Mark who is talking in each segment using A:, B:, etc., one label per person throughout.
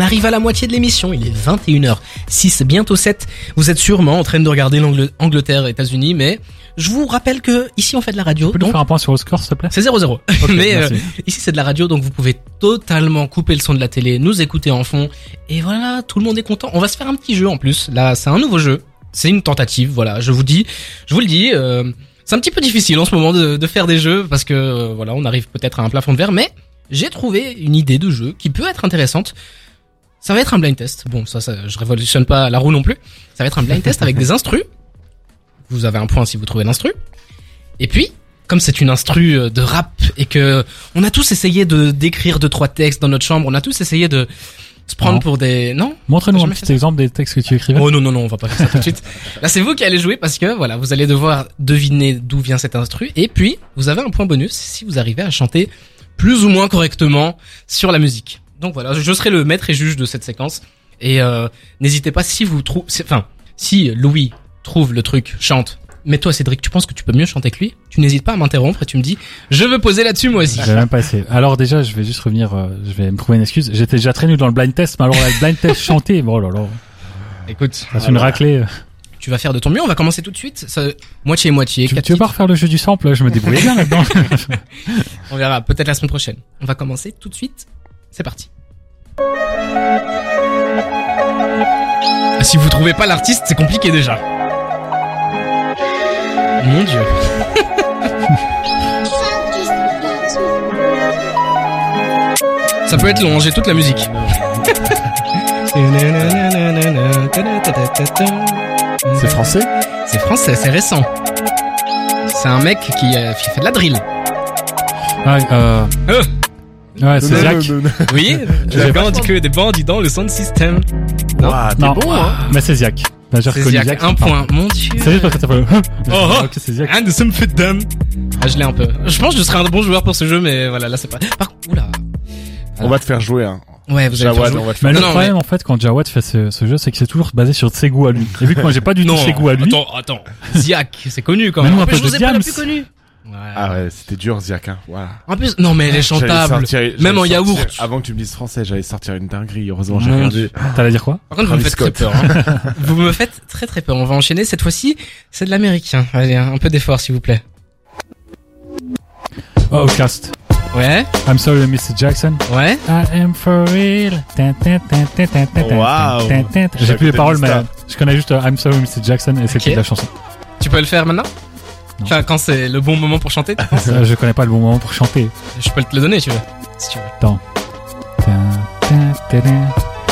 A: On arrive à la moitié de l'émission, il est 21h06, bientôt 7. Vous êtes sûrement en train de regarder l'Angleterre, États-Unis, mais je vous rappelle que ici on fait de la radio.
B: Tu peux
A: donc
B: faire un point sur le score, s'il te plaît
A: c'est 0-0. mais euh, ici c'est de la radio, donc vous pouvez totalement couper le son de la télé, nous écouter en fond, et voilà, tout le monde est content. On va se faire un petit jeu en plus. Là, c'est un nouveau jeu. C'est une tentative, voilà. Je vous dis, je vous le dis. euh, c'est un petit peu difficile en ce moment de, de faire des jeux parce que euh, voilà, on arrive peut-être à un plafond de verre, mais j'ai trouvé une idée de jeu qui peut être intéressante. Ça va être un blind test. Bon, ça, ça je révolutionne pas la roue non plus. Ça va être un blind test avec des instrus. Vous avez un point si vous trouvez l'instru. Et puis, comme c'est une instru euh, de rap et que on a tous essayé de d'écrire deux trois textes dans notre chambre, on a tous essayé de se prendre
B: Non.
A: pour des non?
B: Montre-nous
A: J'ai
B: un petit exemple des textes que tu écrivais.
A: Oh non non non, on va pas faire ça tout de suite. Là, c'est vous qui allez jouer parce que voilà, vous allez devoir deviner d'où vient cet instru et puis vous avez un point bonus si vous arrivez à chanter plus ou moins correctement sur la musique. Donc voilà, je serai le maître et juge de cette séquence et euh, n'hésitez pas si vous trouvez enfin si Louis trouve le truc, chante. Mais toi Cédric, tu penses que tu peux mieux chanter que lui? Tu n'hésites pas à m'interrompre et tu me dis "Je veux poser là-dessus moi aussi."
B: J'ai même pas essayé. Alors déjà, je vais juste revenir, euh, je vais me trouver une excuse. J'étais déjà très nul dans le blind test, mais alors le blind test chanté, oh là là,
A: Écoute,
B: ça c'est une raclée.
A: tu vas faire de ton mieux, on va commencer tout de suite. Ça, moitié et moitié,
B: Tu, tu veux pas refaire le jeu du sample Je me débrouille bien là-dedans.
A: On verra peut-être la semaine prochaine. On va commencer tout de suite. C'est parti. Ah, si vous trouvez pas l'artiste, c'est compliqué déjà. Mon dieu. Ça peut être long, j'ai toute la musique.
C: C'est français?
A: C'est français, c'est récent. C'est un mec qui, euh, qui fait de la drill.
B: Ah, euh...
A: Euh.
B: Ouais, c'est
C: Non,
B: Zach.
C: non, non, non.
A: Oui,
C: J'avais
A: j'ai que des bandits dans le sound system. Non.
B: Non,
C: bon, hein
B: mais c'est Ziak. Bah, j'ai
A: C'est
B: reconnu
A: Ziak,
B: Ziak.
A: un point. Mon dieu.
B: C'est juste parce que t'as fait.
A: Oh, oh.
B: Ok, c'est Ziak.
A: And some fit them. Ah, je l'ai un peu. Je pense que je serai un bon joueur pour ce jeu, mais voilà, là c'est pas. Par contre, oula.
C: On va te faire jouer, hein.
A: Ouais, vous allez me faire
C: Jawad,
A: jouer.
C: on va te
B: Mais
C: faire
B: le
A: Non, non,
B: problème en fait quand Jawad fait ce, ce jeu, c'est que c'est toujours basé sur ses goûts à lui. Et vu que moi j'ai pas du tout
A: Non,
B: ses goûts à lui,
A: attends, attends. Ziak, c'est connu quand
B: Mais
A: même.
B: nous, un
A: En plus,
B: peu
A: je vous
B: de
A: ai pas la
B: Diams.
A: Ouais.
C: Ah ouais, c'était dur, Ziak, hein. Voilà.
A: En plus, non mais elle est chantable.
C: sortir-
A: Même en
C: sortir-
A: yaourt.
C: Avant que tu me dises français, j'allais sortir une dinguerie. Heureusement, j'ai regardé.
B: t'allais dire quoi
A: Par contre, vous me faites très peur. hein. vous me faites très très peur. On va enchaîner cette fois-ci. C'est de l'américain. Allez, un peu d'effort s'il vous plaît.
B: Oh, Outcast.
A: Ouais,
B: I'm sorry, Mr. Jackson.
A: ouais.
B: I am for real.
C: Wow.
B: J'ai
C: J'ai
B: plus les paroles, mais je connais juste euh, I'm sorry, Mr. Jackson et c'est
A: Ok.
B: toute la chanson.
A: Tu peux le faire maintenant? Enfin, quand c'est le bon moment pour chanter, tu penses
B: je connais pas le bon moment pour chanter.
A: je peux te le donner, tu veux. Si tu veux.
B: Tin.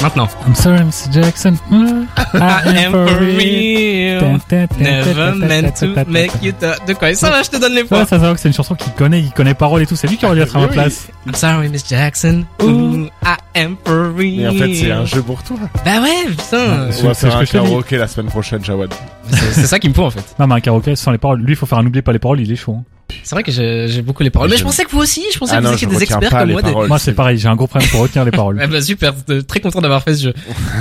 A: Maintenant.
B: I'm sorry, Mr. Jackson. Mm, I am for real.
A: Never meant to make you talk. De quoi Ça va, je te donne les
B: Ouais,
A: points.
B: ça se voit que c'est une chanson qu'il connaît, il connaît paroles et tout. C'est lui qui aurait dû être à ma place.
A: I'm sorry, Miss Jackson. Ooh, I am for real.
C: Mais en fait, c'est un jeu pour toi.
A: Bah ouais, putain.
B: Ouais,
C: On
B: C'est-
C: va faire un karaoké la semaine prochaine, Jawad.
A: C'est ça qu'il me faut en fait.
B: Non, mais un karaoké sans les paroles. Lui, il faut faire un oublie pas les paroles, il est chaud. hein.
A: C'est vrai que j'ai j'ai beaucoup les paroles. Mais je
C: Je-
A: pensais que vous aussi. Je pensais
C: Ah
A: que vous
C: non,
A: étiez des experts comme moi. des-.
B: Moi, c'est pareil, j'ai un gros problème pour retenir les paroles.
A: Ah bah super, très content d'avoir fait ce jeu.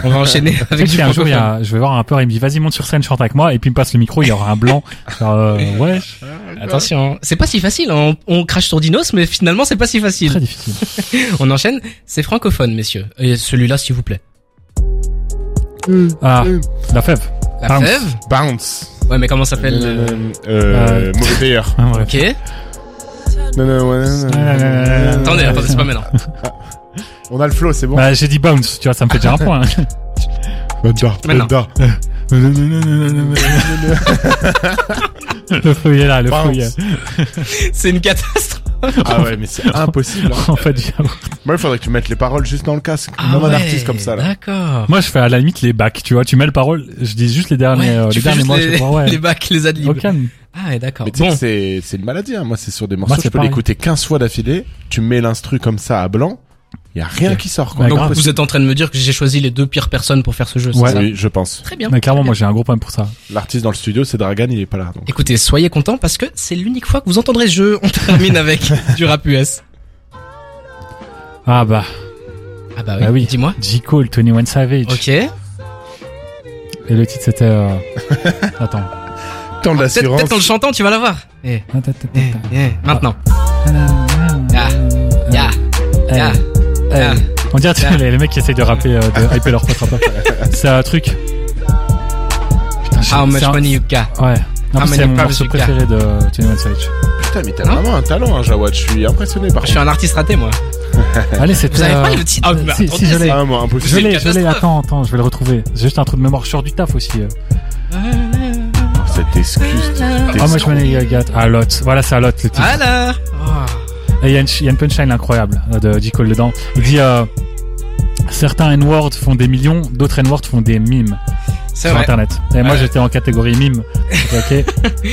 A: On va enchaîner avec du
B: un jour, il y a, je vais voir un rappeur, il me dit, vas-y, monte sur scène, chante avec moi, et puis il me passe le micro, il y aura un blanc. Euh, ouais,
A: Attention, c'est pas si facile. hein. On, on crache sur Dinos, mais finalement c'est pas si
B: très
A: facile.
B: difficile.
A: On enchaîne. C'est francophone, messieurs. Et celui-là, s'il vous plaît.
B: Ah, la fève.
A: La
B: Bounce.
A: fève?
C: Bounce.
A: Ouais, mais comment s'appelle le...
C: Euh, mauvais payeur.
B: Ah.
A: Ok.
C: Non, non, ouais, non, non,
B: Euh,
C: non,
A: Attendez,
C: non,
A: attendez, c'est pas maintenant.
C: On a le flow, c'est bon.
B: Bah, j'ai dit bounce, tu vois, ça me fait déjà un point. hein.
A: Maintenant.
C: Benda.
B: le feu est là, le feu
C: Bounce.
B: est là.
A: C'est une catastrophe.
C: Ah ouais, mais c'est impossible. hein.
B: En fait, j'avoue.
C: Moi, il faudrait que tu mettes les paroles juste dans le casque.
A: Ah
C: comme un artiste comme ça, là.
A: D'accord.
B: Moi, je fais à la limite les bacs, tu vois, tu mets le parole, je dis juste les derniers,
A: Ouais,
B: euh, les derniers je
A: les,
B: sais pas, ouais.
A: les bacs, les adlibs.
B: Au calme.
A: Ah ouais, d'accord.
C: Mais tu sais
A: Bon.
C: que c'est, c'est une maladie, hein. Moi, c'est sur des morceaux,
B: c'est
C: je peux
B: pareil.
C: l'écouter 15 fois d'affilée. Tu mets l'instru comme ça à blanc. Il y a rien qui sort, quoi.
A: Donc
B: grave.
A: vous êtes en train de me dire que j'ai choisi les deux pires personnes pour faire ce jeu, c'est
B: Ouais.
A: ça
C: Oui, je pense.
A: Très bien.
B: Mais clairement, moi, j'ai un gros problème pour ça.
C: L'artiste dans le studio, c'est Dragan, il est pas là. Donc.
A: Écoutez, soyez contents parce que c'est l'unique fois que vous entendrez ce jeu. On termine avec du rap US.
B: Ah bah,
A: Ah bah oui,
B: Bah oui.
A: dis-moi.
B: J. Cole, 21 Savage.
A: Ok.
B: Et le titre, c'était, euh... Attends.
C: Tant de
A: Peut-être
C: l'assurance.
A: peut-être en le chantant, tu vas l'avoir. Eh,
B: Attends, attends,
A: eh,
B: attends.
A: eh, maintenant.
B: Ah.
A: Ya, ya,
B: Hey, hey.
A: Ah.
B: On dirait sais, les, les mecs qui essayent de rapper, euh, de hyper leur pote rappeur. C'est un truc. Putain,
A: How much
B: un-
A: money you got?
B: Ouais. C'est mon morceau préféré de 21 Savage.
C: Putain, mais t'as
A: Hein
C: vraiment un talent, hein, Jawad. Je suis impressionné par
A: Je suis un artiste raté, moi.
B: Allez, c'est
A: Vous avez pas le titre? Ah, mais
B: si, si, je l'ai.
C: Ah, moi,
B: Je l'ai, je l'ai,
A: catastrophe.
B: attends, attends, je vais le retrouver. C'est juste un truc de mémoire, je sors du taf aussi. euh.
C: Cette excuse.
B: How much money you got? Ah, lot. Voilà, c'est à lot, le titre.
A: Alors.
B: Et il y, a une punchline incroyable euh, de J. Cole dedans. Il dit, euh, certains N-words font des millions, d'autres N-words font des mimes
A: C'est
B: sur
A: vrai.
B: internet. Et moi, j'étais en catégorie mime. ok.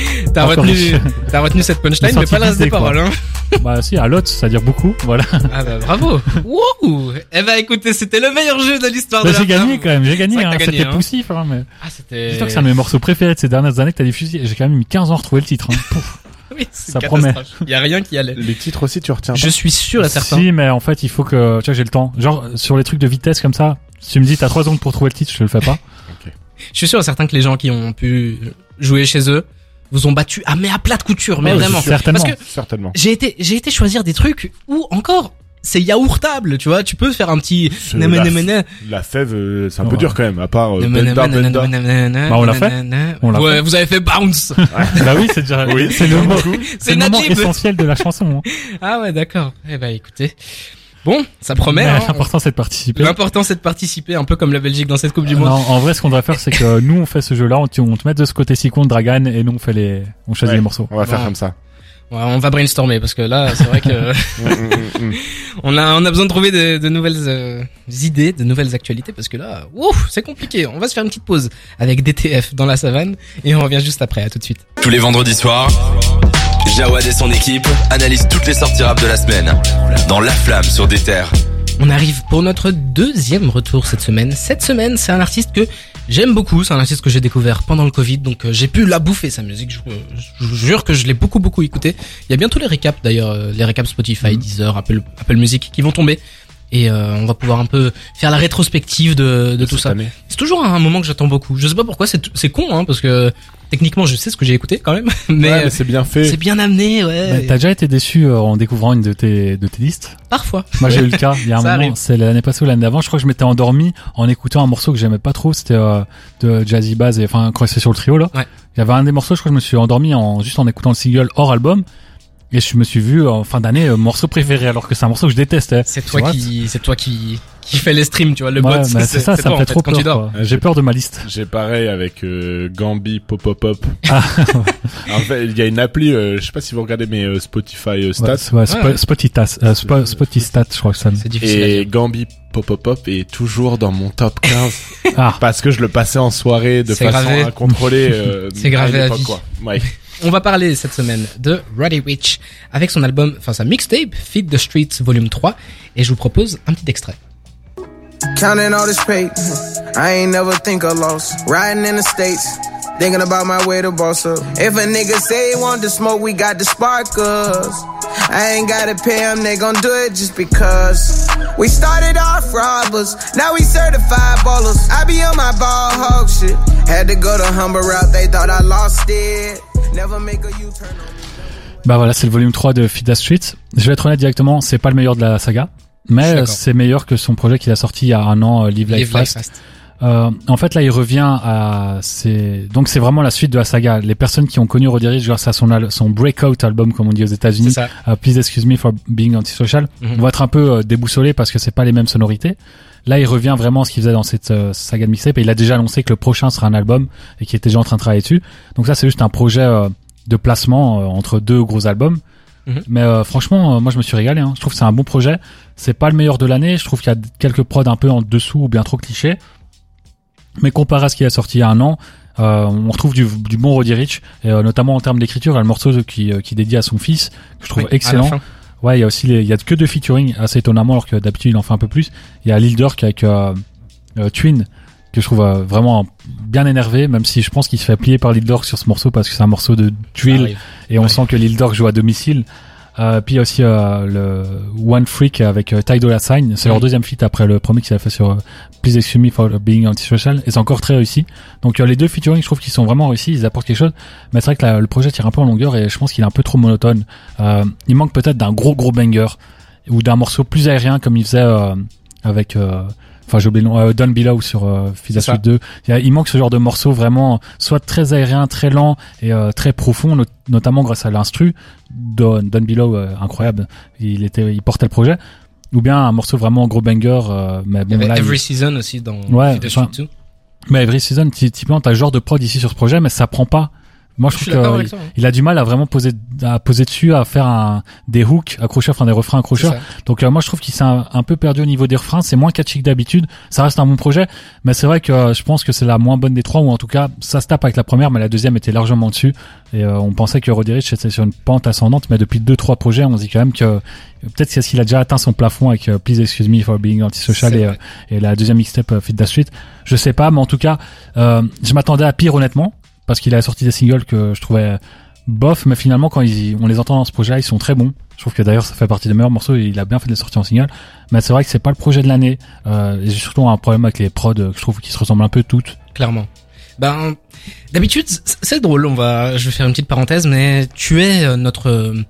A: T'as retenu, cette punchline, mais pas la reste des paroles, hein.
B: bah, si, à lot, ça veut dire beaucoup. Voilà.
A: Ah bah bravo. Wouh. Eh bah écoutez, c'était le meilleur jeu de l'histoire de
B: Bah,
A: la
B: j'ai gagné quand même, j'ai gagné. Hein. C'était
A: hein.
B: poussif, hein, mais.
A: Ah c'était.
B: Dis-toi que c'est un de mes morceaux préférés de ces dernières années que t'as diffusé. J'ai quand même mis 15 ans à retrouver le titre. Pouf.
A: Oui, c'est
B: Ça promet.
A: Il y a rien qui allait.
C: Les titres aussi, tu retiens
A: Je suis sûr et certain.
B: Si, mais en fait, il faut que, tu vois, j'ai le temps. Genre, sur les trucs de vitesse comme ça, si tu me dis t'as 3 secondes pour trouver le titre, je te le fais pas.
A: Je suis sûr et certain que les gens qui ont pu jouer chez eux vous ont battu ah mais à plat de couture, mais
B: Ouais,
A: vraiment.
B: certainement.
A: Parce que
C: Certainement.
A: j'ai été j'ai été choisir des trucs où encore c'est yaourtable, tu vois. Tu peux faire un petit
C: la-. La fève, euh, c'est un peu dur quand même, à part euh,
B: Bah, on l'a fait.
A: némé.
B: On l'a
A: Ouais, vous avez fait bounce.
B: bah oui, c'est déjà,
C: Oui.
B: c'est le mot,
A: C'est
B: le moment essentiel de la chanson. Hein.
A: Ah ouais, d'accord. Eh ben écoutez. Bon, ça promet. Hein.
B: L'important, c'est de participer.
A: L'important c'est de participer un peu comme la Belgique dans cette Coupe du
B: Non,
A: Monde.
B: en vrai, ce qu'on doit faire, c'est que nous, on fait ce jeu-là, on, te- on te met de ce côté ci contre Dragan, et nous, on fait les, on choisit
C: Ouais.
B: les morceaux.
C: On va faire comme ça.
A: Ouais, on va brainstormer parce que là, c'est vrai que on a on a besoin de trouver de, de nouvelles euh, idées, de nouvelles actualités parce que là, ouf, c'est compliqué. On va se faire une petite pause avec DTF dans la savane et on revient juste après. À tout de suite.
D: Tous les vendredis soirs, Jawad et son équipe analysent toutes les sorties rap de la semaine dans La Flamme sur des terres.
A: On arrive pour notre deuxième retour cette semaine. Cette semaine, c'est un artiste que j'aime beaucoup. C'est un artiste que j'ai découvert pendant le Covid, donc euh, j'ai pu la bouffer sa musique. Je, je vous jure que je l'ai beaucoup beaucoup écouté. Il y a bientôt les récaps d'ailleurs, euh, les récaps Spotify, Deezer, Apple, Apple Music qui vont tomber. Et euh, on va pouvoir un peu faire la rétrospective de, de tout ça. C'est toujours un moment que j'attends beaucoup. Je sais pas pourquoi, c'est c'est con, hein, parce que techniquement je sais ce que j'ai écouté quand même, mais,
C: Ouais,
A: euh,
C: mais c'est bien fait.
A: c'est bien amené, ouais.
B: T'as déjà été déçu euh, en découvrant une de tes, de tes listes?
A: Parfois.
B: Moi, j'ai eu le cas. Il y a un
A: Ça
B: moment, c'est l'année passée ou l'année d'avant, je crois que je m'étais endormi en écoutant un morceau que j'aimais pas trop. C'était euh, de Jazzy Bass, et enfin, quand c'est sur le trio là.
A: Ouais.
B: Il y avait un des morceaux, je crois que je me suis endormi en juste en écoutant le single hors album. Et je me suis vu en fin d'année euh, morceau préféré, alors que c'est un morceau que je détestais.
A: C'est toi qui, c'est toi qui, qui fait les streams, tu vois, le
B: Ouais,
A: bot.
B: c'est ça, ça
A: toi,
B: me fait trop
A: quand
B: peur. J'ai peur de ma liste.
C: J'ai pareil avec euh, Gambi Pop Pop Pop.
B: Ah.
C: en fait, il y a une appli, euh, je sais pas si vous regardez mes euh, Spotify euh, stats.
B: Ouais, ouais, Spo-
A: Ouais.
B: Spotitas, euh, Spotistat, je crois que ça. me-
A: C'est difficile à
C: Et. Gambi Pop Pop Pop est toujours dans mon top 15
B: Ah,
C: parce que je le passais en soirée de façon
A: gravé.
C: incontrôlée. euh,
A: C'est gravé à vie.
C: quoi. Ouais.
A: On va parler cette semaine de Roddy Rich avec son album, enfin sa mixtape, Feed the Streets Volume 3, et je vous propose un petit extrait.
E: Counting all this paper, I ain't never think of loss. Riding in the states, thinking about my way to boss up. If a nigga say he want to smoke, we got the sparkers. I ain't gotta pay them, they gon' do it just because. We started off robbers, now we certified ballers. I be on my ball hog shit. Had to go the humble route, they thought I lost it. Never make a U-turn on
B: bah voilà, c'est le volume 3 de Fida Street. Je vais être honnête directement, c'est pas le meilleur de la saga. Mais euh, c'est meilleur que son projet qu'il a sorti il y a un an, euh, Live Life
A: Live Life
B: Fast. Euh, en fait, là, il revient à c'est donc c'est vraiment la suite de la saga. Les personnes qui ont connu Roddy grâce à son al- son breakout album, comme on dit aux États-Unis, euh, Please Excuse Me for Being Antisocial,
A: Mhm.
B: vont être un peu euh, déboussolés parce que c'est pas les mêmes sonorités. Là, il revient vraiment à ce qu'il faisait dans cette euh, saga de mixtape et il a déjà annoncé que le prochain sera un album et qu'il était déjà en train de travailler dessus. Donc ça, c'est juste un projet de placement entre deux gros albums.
A: Mhm.
B: Mais euh, franchement, moi, je me suis régalé. Hein. Je trouve que c'est un bon projet. C'est pas le meilleur de l'année. Je trouve qu'il y a quelques prods un peu en dessous ou bien trop clichés. Mais comparé à ce qui a sorti il y a un an, euh, on retrouve du, du bon Roddy Rich, et, euh, notamment en termes d'écriture. Il y a le morceau qui, euh, qui dédie à son fils, que je trouve
A: Oui,
B: excellent. Ouais, il y a aussi les, il y a que deux featuring assez étonnamment alors que d'habitude il en fait un peu plus. Il y a Lil Durk avec euh, euh, Twin que je trouve euh, vraiment bien énervé, même si je pense qu'il se fait plier par Lil Durk sur ce morceau parce que c'est un morceau de
A: arrive.
B: et on
A: Ouais.
B: sent que Lil Durk joue à domicile. Euh, puis il y a aussi euh, le One Freak avec euh, Ty Dolla Sign, c'est leur deuxième feat après le premier qu'il a fait sur euh, Please Excuse Me for Being Antisocial et c'est encore très réussi. Donc les deux featuring, je trouve qu'ils sont vraiment réussis, ils apportent quelque chose. Mais c'est vrai que la- le projet tire un peu en longueur et je pense qu'il est un peu trop monotone. Euh, il manque peut-être d'un gros gros banger ou d'un morceau plus aérien comme il faisait euh, avec euh, enfin j'ai oublié le nom. Euh, Down Below sur euh. Suite 2 il, y a- il manque ce genre de morceaux vraiment soit très aérien très lent et euh, très profond not- notamment grâce à l'instru. Don, Don Below euh, incroyable. Il était il portait le projet. Ou bien un morceau vraiment gros banger euh, mais
A: Il y
B: bon
A: avait
B: là il-
A: Every Season aussi dans
B: Ouais, enfin,
A: Street 2.
B: mais Every Season ty- typiquement t'as le genre de prod ici sur ce projet mais ça prend pas moi je trouve
A: hein.
B: il a du mal à vraiment poser à poser dessus à faire un des hooks accrocheurs enfin des refrains accrocheurs donc euh, moi je trouve qu'il s'est un, un peu perdu au niveau des refrains, c'est moins catchy que d'habitude. Ça reste un bon projet, mais c'est vrai que euh, je pense que c'est la moins bonne des trois ou en tout cas ça se tape avec la première, mais la deuxième était largement dessus. Et euh, on pensait que Roderick était sur une pente ascendante, mais depuis deux trois projets, on se dit quand même que euh, peut-être qu'il a déjà atteint son plafond avec euh, Please Excuse Me for Being Antisocial et, et la deuxième mixtape Fit the Suite. Je sais pas, mais en tout cas, euh, je m'attendais à pire honnêtement parce qu'il a sorti des singles que je trouvais bof, mais finalement quand ils, on les entend dans ce projet-là, ils sont très bons. Je trouve que d'ailleurs ça fait partie des meilleurs morceaux. et Il a bien fait de les sortir en single, mais c'est vrai que c'est pas le projet de l'année. Euh, j'ai surtout un problème avec les prods euh, que je trouve qui se ressemblent un peu toutes.
A: clairement. Ben, d'habitude, c'est drôle. On va, je vais faire une petite parenthèse, mais tu es euh, notre, euh,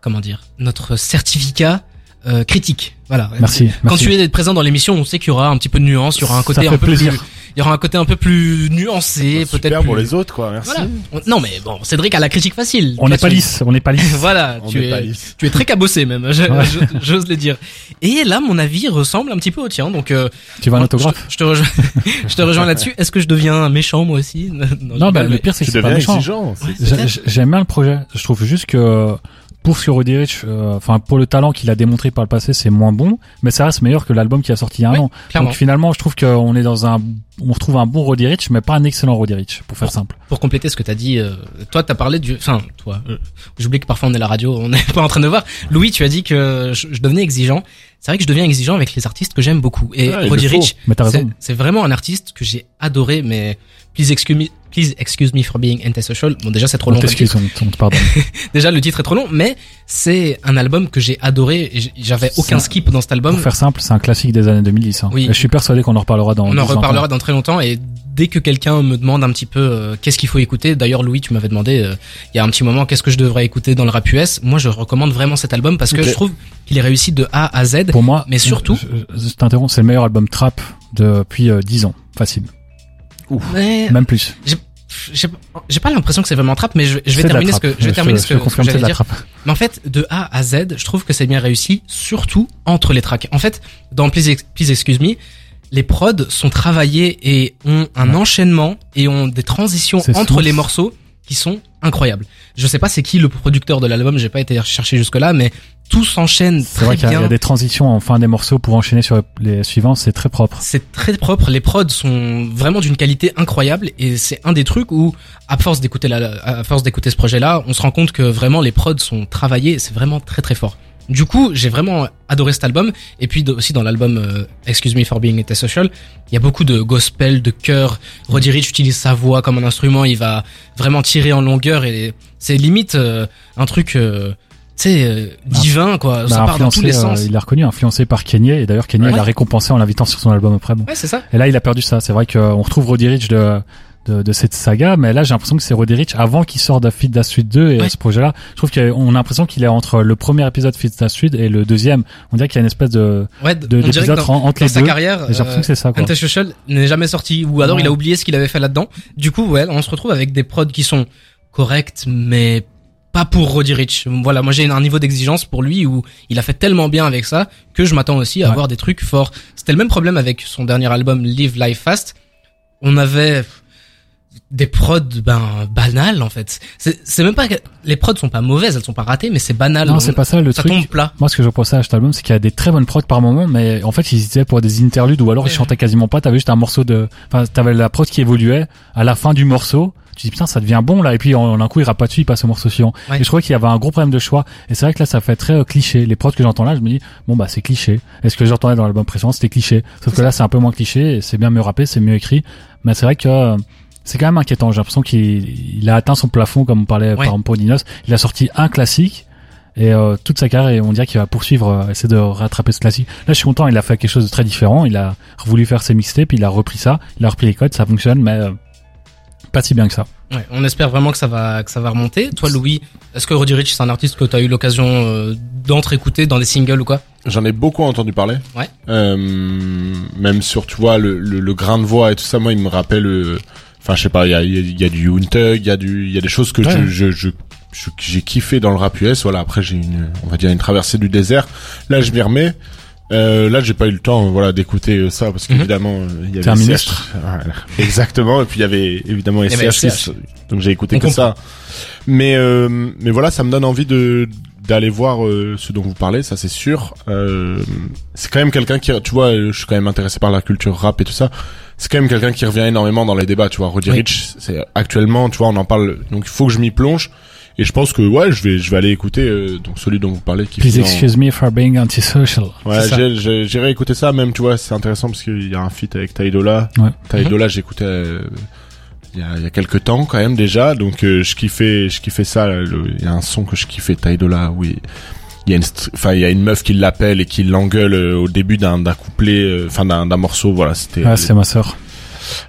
A: comment dire, notre certificat euh, critique. Voilà.
B: Merci,
A: Quand
B: merci.
A: tu es présent dans l'émission, on sait qu'il y aura un petit peu de nuance, il y aura un côté un peu
B: plaisir.
A: plus, il y aura un côté un peu plus nuancé,
C: Super
A: peut-être
C: pour
A: plus-
C: les autres, quoi. Merci.
A: Voilà. On- Non mais bon, Cédric a la critique facile.
B: On n'est pas
A: tu-
B: lisse, on n'est pas lisse.
A: voilà,
C: On
A: tu
C: n'est
A: es,
C: pas lisse.
A: tu es très cabossé même, je-
B: Ouais.
A: je- j'ose le dire. Et là, mon avis ressemble un petit peu au tien, donc euh,
B: tu veux un autographe
A: je, te- je te rejoins, je te rejoins là-dessus. Est-ce que je deviens méchant moi aussi? Non, je
B: Non, bah, le pire c'est que
C: Tu
B: c'est pas
C: deviens
B: méchant. J'aime bien le projet. Je trouve juste que pour ce que euh, enfin pour le talent qu'il a démontré par le passé, c'est moins bon, mais ça reste meilleur que l'album qui a sorti il y a un
A: Oui,
B: an.
A: clairement.
B: Donc finalement, je trouve qu'on est dans un, on retrouve un bon Roddy Ricch, mais pas un excellent Roddy Ricch, pour faire simple.
A: pour compléter ce que t'as dit, euh, toi t'as parlé du, enfin toi, euh, j'oublie que parfois on est à la radio, on n'est pas en train de voir. Louis, tu as dit que je, je devenais exigeant. C'est vrai que je deviens exigeant avec les artistes que j'aime beaucoup. Et
C: Ah,
A: Roddy c'est
B: raison.
A: c'est vraiment un artiste que j'ai adoré, mais please excuse me, please excuse me for being antisocial. Bon déjà c'est trop
B: On
A: long.
B: t'excuse, on, on te pardonne.
A: Déjà le titre est trop long, mais c'est un album que j'ai adoré. J'avais aucun skip dans cet album.
B: Pour faire simple, c'est un classique des années 2010. Hein.
A: Oui.
B: Et je suis persuadé qu'on en reparlera dans
A: On en
B: 10 ans.
A: reparlera dans très longtemps et dès que quelqu'un me demande un petit peu euh, qu'est-ce qu'il faut écouter, d'ailleurs Louis tu m'avais demandé euh, il y a un petit moment qu'est-ce que je devrais écouter dans le rap US, moi je recommande vraiment cet album parce que je trouve qu'il est réussi de A à Z.
B: Pour moi,
A: Mais surtout-
B: je t'interromps, c'est le meilleur album trap depuis euh, 10 ans, facile,
A: Mais
B: même plus.
A: j'ai pas l'impression que c'est vraiment trap mais je, je vais terminer ce
B: trappe.
A: que je vais
B: te-
A: terminer ce que, que j'allais
B: la
A: dire.
B: trappe.
A: Mais en fait, de A à Z, je trouve que c'est bien réussi, surtout entre les tracks. En fait, dans Please, Please Excuse Me, les prods sont travaillés et ont un
B: Ouais.
A: enchaînement et ont des transitions entre les morceaux qui sont incroyables. Je sais pas c'est qui le producteur de l'album, j'ai pas été chercher jusque là, mais tout s'enchaîne
B: C'est
A: très
B: vrai qu'il y, a- il y
A: bien.
B: a des transitions en fin des morceaux pour enchaîner sur les suivants, c'est très propre.
A: C'est très propre, les prods sont vraiment d'une qualité incroyable et c'est un des trucs où, à force d'écouter la, à force d'écouter ce projet-là, on se rend compte que vraiment les prods sont travaillés c'est vraiment très très fort. Du coup, j'ai vraiment adoré cet album et puis aussi dans l'album euh, Excuse Me for Being Antisocial, il y a beaucoup de gospel, de chœur. Roddy Ricch utilise sa voix comme un instrument, il va vraiment tirer en longueur et c'est limite euh, un truc, euh, tu sais, euh, divin quoi. Ça
B: Bah,
A: part dans tous les sens.
B: euh, il est reconnu, influencé par Kanye, et d'ailleurs Kanye
A: Ouais.
B: l'a récompensé en l'invitant sur son album après. Bon.
A: Ouais, c'est ça.
B: Et là il a perdu ça. C'est vrai qu'on retrouve Roddy Ricch de, de, de cette saga, mais là j'ai l'impression que c'est Roddy Ricch avant qu'il sorte de Fit Suite 2 et ce projet-là. Je trouve qu'on a l'impression qu'il est entre le premier épisode Fit Suite et le deuxième. On dirait qu'il y a une espèce de
A: Ouais,
B: d'épisode entre
A: dans
B: les
A: sa
B: deux.
A: carrière,
B: J'ai l'impression
A: euh,
B: que c'est ça. Quoi.
A: Antisocial n'est jamais sorti ou alors
B: Ouais.
A: il a oublié ce qu'il avait fait là-dedans. Du coup, ouais, on se retrouve avec des prods qui sont corrects mais pas pour Roddy Rich. Voilà, moi j'ai un niveau d'exigence pour lui où il a fait tellement bien avec ça que je m'attends aussi à
B: Ouais.
A: avoir des trucs forts. C'était le même problème avec son dernier album Live Life Fast. On avait des prods ben banales en fait. C'est c'est même pas que les prods sont pas mauvaises, elles sont pas ratées mais c'est banal.
B: Non,
A: On-
B: c'est pas ça le
A: ça
B: truc.
A: tombe plat.
B: Moi, ce que je pensais à cet album, c'est qu'il y a des très bonnes prods par moment, mais en fait, ils étaient pour des interludes ou alors ils chantaient quasiment pas. T'avais juste un morceau de, enfin, t'avais la prod qui évoluait à la fin du morceau. Tu dis putain, ça devient bon là, et puis en, en un coup, il rappe pas dessus, il passe au morceau suivant.
A: Ouais.
B: Et je trouvais qu'il y avait un gros problème de choix. Et c'est vrai que là, ça fait très euh, cliché. Les prods que j'entends là, je me dis bon bah c'est cliché. Et ce que j'entendais dans l'album précédent, c'était cliché. Sauf que là, c'est un peu moins cliché. C'est bien mieux rappé, c'est mieux écrit. Mais c'est vrai que euh, c'est quand même inquiétant. J'ai l'impression qu'il il a atteint son plafond, comme on parlait par exemple pour Dinos. Il a sorti un classique. Et euh, toute sa carrière, et on dirait qu'il va poursuivre, euh, essayer de rattraper ce classique. Là, je suis content, il a fait quelque chose de très différent. Il a voulu faire ses mixtapes, il a repris ça, il a repris les codes, ça fonctionne, mais euh, pas si bien que ça.
A: Ouais, on espère vraiment que ça va que ça va remonter. Toi, Louis, est-ce que Roddy Rich c'est un artiste que tu as eu l'occasion euh, d'entre-écouter dans des singles ou quoi?
C: J'en ai beaucoup entendu parler.
A: Ouais.
C: Euh, même sur, tu vois, le, le, le grain de voix et tout ça, moi, il me rappelle. Enfin, je sais pas, il y a, il y a- il y a du Huntug, il y a du, il y a des choses que
B: Ouais.
C: je, je, je, j'ai kiffé dans le rap US. Voilà. Après, j'ai une, on va dire une traversée du désert. Là, je m'y remets. Euh, là, j'ai pas eu le temps, voilà, d'écouter euh, ça parce
A: Mhm.
C: qu'évidemment, euh, il y
B: T'es un
C: avait
B: ministre.
C: Voilà. Exactement. Et puis il y avait évidemment
A: y avait
C: SCH6. Donc j'ai écouté
A: On
C: que
A: comprend.
C: ça. Mais euh, mais voilà, ça me donne envie de d'aller voir euh, ce dont vous parlez, ça c'est sûr. Euh, c'est quand même quelqu'un qui, tu vois, je suis quand même intéressé par la culture rap et tout ça. C'est quand même quelqu'un qui revient énormément dans les débats, tu vois. Roddy
A: Oui.
C: Rich, c'est actuellement, tu vois, on en parle. Donc il faut que je m'y plonge. Et je pense que ouais, je vais je vais aller écouter euh, donc celui dont vous parlez qui
B: Please
C: en-
B: excuse me for being antisocial.
C: Ouais, j'irai écouter ça même, tu vois, c'est intéressant parce qu'il y a un feat avec Taidola.
B: Ouais.
C: Taidola, j'écoutais euh, il y a, il y a quelques temps quand même déjà, donc euh, je kiffais, je kiffais ça. le- Il y a un son que je kiffais Taidola, oui. Il y a une, enfin il y a une meuf qui l'appelle et qui l'engueule euh, au début d'un d'un couplet, euh, enfin d'un d'un morceau, voilà, c'était.
B: Ah, c'est ma sœur.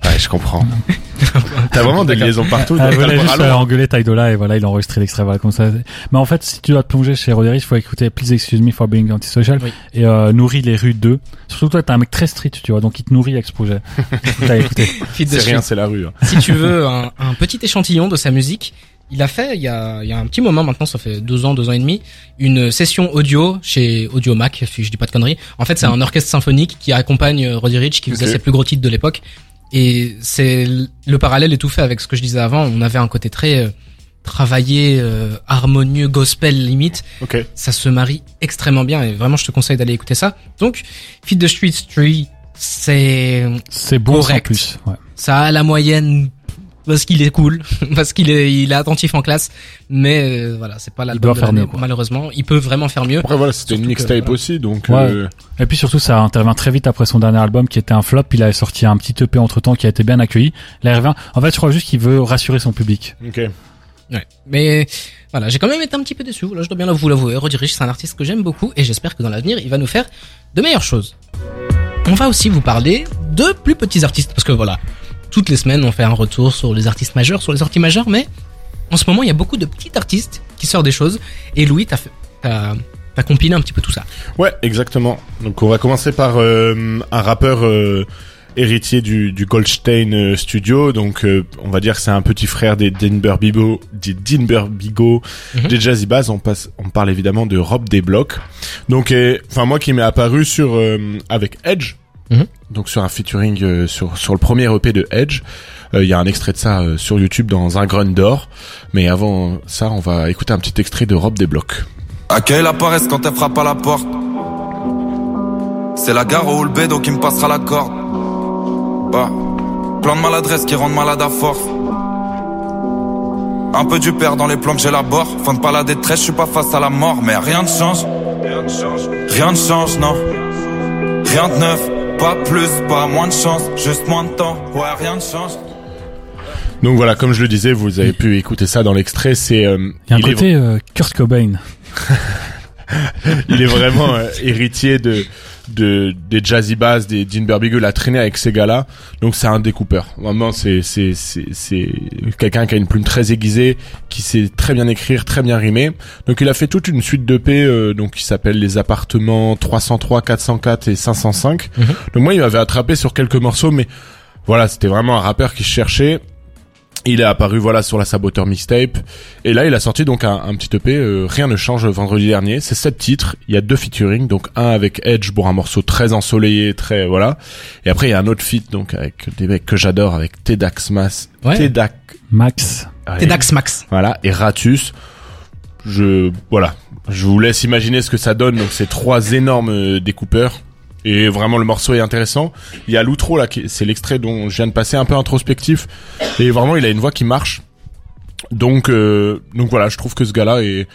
C: ouais, je comprends. T'as vraiment des liaisons partout.
B: Voulait
C: bras
B: juste euh, engueuler Taidola et voilà, il a enregistré l'extrait, voilà, comme ça. Mais en fait, si tu dois te plonger chez Roderick, il faut écouter Please Excuse Me for Being Antisocial
A: Oui.
B: et euh, Nourrit les rues 2. Surtout toi, t'es un mec très street, tu vois, donc il te nourrit avec ce projet. T'as écouté.
C: C'est rien, c'est la rue. hein.
A: si tu veux un, un petit échantillon de sa musique, il a fait il y a, il y a un petit moment maintenant, ça fait deux ans, deux ans et demi, une session audio chez Audio Mac, si je dis pas de conneries. En fait, c'est un orchestre symphonique qui accompagne euh, Roddy Rich, qui faisait ses plus gros titres de l'époque. Et c'est le parallèle est tout fait avec ce que je disais avant. On avait un côté très euh, travaillé, euh, harmonieux, gospel limite.
C: Ok.
A: Ça se marie extrêmement bien et vraiment je te conseille d'aller écouter ça. Donc, Feed the Street Tree, c'est
B: C'est bon
A: Correct.
B: plus. Ouais.
A: ça a la moyenne parce qu'il est cool, parce qu'il est, il est attentif en classe, mais euh, voilà, c'est pas l'album de
B: faire
A: l'année,
B: mieux, quoi.
A: malheureusement. Il peut vraiment faire mieux.
C: Après voilà, c'était une mixtape
A: voilà.
C: aussi, donc.
B: Ouais.
C: euh,
B: Et puis surtout, ça intervient très vite après son dernier album qui était un flop. Il a sorti un petit EP entre temps qui a été bien accueilli. Là, il revient. En fait, je crois juste qu'il veut rassurer son public.
C: Ok.
A: Ouais. Mais voilà, j'ai quand même été un petit peu déçu. Là, je dois bien vous l'avouer. Ricch, c'est un artiste que j'aime beaucoup et j'espère que dans l'avenir, il va nous faire de meilleures choses. On va aussi vous parler de plus petits artistes parce que voilà, toutes les semaines, on fait un retour sur les artistes majeurs, sur les sorties majeures, mais en ce moment, il y a beaucoup de petits artistes qui sortent des choses. Et Louis, t'as fait, t'as, t'as compilé un petit peu tout ça.
C: Ouais, exactement. Donc on va commencer par euh, un rappeur euh, héritier du, du Goldstein euh, Studio. Donc euh, on va dire que c'est un petit frère des Denver Bigo, des Denver Bigo,
A: Mhm.
C: des Jazzy Bass. On passe, on parle évidemment de Rob des Blocs. Donc, enfin moi qui m'est apparu sur euh, avec Edge.
A: Mhm.
C: Donc sur un featuring euh, sur sur le premier EP de Edge. Euh, Il y a un extrait de ça euh, sur YouTube dans un grunt d'or. Mais avant ça, on va écouter un petit extrait de Rob des Blocs.
F: Accueille la paresse quand elle frappe à la porte? C'est la gare le bédo qui me passera la corde. Bah, plan de maladresse qui rendent malade à force. Un peu du père dans les plans que j'élabore. Fin de pas la détresse, je suis pas face à la mort, mais rien ne change. Rien ne change, non. Rien de neuf, pas plus, pas moins de chance, juste moins de temps. Ouais, rien ne change.
C: Donc voilà, comme je le disais, vous avez pu écouter ça dans l'extrait. C'est euh,
B: Il y a un
C: est,
B: côté euh, Kurt Cobain.
C: il est vraiment euh, héritier de de des Jazzy Bass, des Dean Bigo. Il a traîné avec ces gars-là. Donc c'est un découpeur. Vraiment, c'est c'est c'est c'est quelqu'un qui a une plume très aiguisée, qui sait très bien écrire, très bien rimer. Donc il a fait toute une suite de P, euh, donc qui s'appelle les appartements 303, 404 et 505.
A: Mhm.
C: Donc moi, il m'avait attrapé sur quelques morceaux, mais voilà, c'était vraiment un rappeur qui cherchait. Il est apparu voilà sur la Saboteur mixtape. Et là il a sorti donc un, un petit EP euh, rien ne change vendredi dernier. C'est sept titres. Il y a deux featuring donc un avec Edge pour un morceau très ensoleillé très voilà. Et après il y a un autre feat donc avec des mecs que j'adore avec Tedax Mas
A: Ouais.
C: Tedax
B: Max.
A: T'es Dax Max.
C: voilà et Ratus. Je voilà. Je vous laisse imaginer ce que ça donne. Donc c'est trois énormes euh, découpeurs et vraiment le morceau est intéressant il y a l'outro là qui- c'est l'extrait dont je viens de passer un peu introspectif et vraiment il a une voix qui marche donc euh, donc voilà je trouve que ce gars là est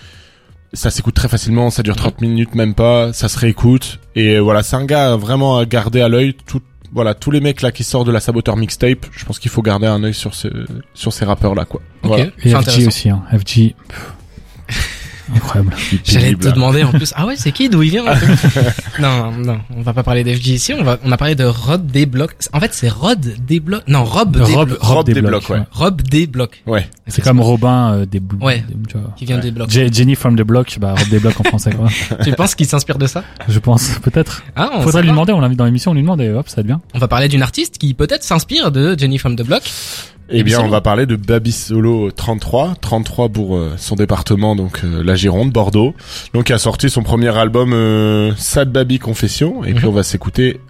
C: ça s'écoute très facilement ça dure 30 minutes même pas ça se réécoute et voilà c'est un gars vraiment à garder à l'œil tout voilà tous les mecs là qui sortent de la saboteur mixtape je pense qu'il faut garder un œil sur ce sur ces rappeurs là quoi
A: Ok.
C: voilà
B: Et FG aussi. Hein. FG. Incroyable.
A: J'allais te demander en plus. Ah ouais, c'est qui d'où il vient Non, non, on va pas parler d'FG ici. On va, on a parlé de Rod Desblocs. En fait, c'est Rod Desblocs. Non, Rob
B: Rob,
A: Desblocs.
B: Rob
C: Rob
B: des
C: des
B: blocs,
C: blocs, ouais.
A: Rob Desblocs.
C: Ouais.
B: C'est comme Robin euh, des
A: Ouais.
B: des- tu vois.
A: Qui vient des blocs.
B: Je- Jenny from the block, bah Rob des blocs en français quoi.
A: Tu penses qu'il s'inspire de ça?
B: Je pense peut-être.
A: Ah, on
B: Faudrait lui demander, on l'invite dans l'émission, on lui demande et hop, ça devient.
A: On va parler d'une artiste qui peut-être s'inspire de Jenny from the Block.
C: Eh bien, on va parler de Baby Solo 33, 33 pour euh, son département, donc euh, la Gironde, Bordeaux. Donc, qui a sorti son premier album euh, Sad Baby Confession, et puis
A: Mhm.
C: on va s'écouter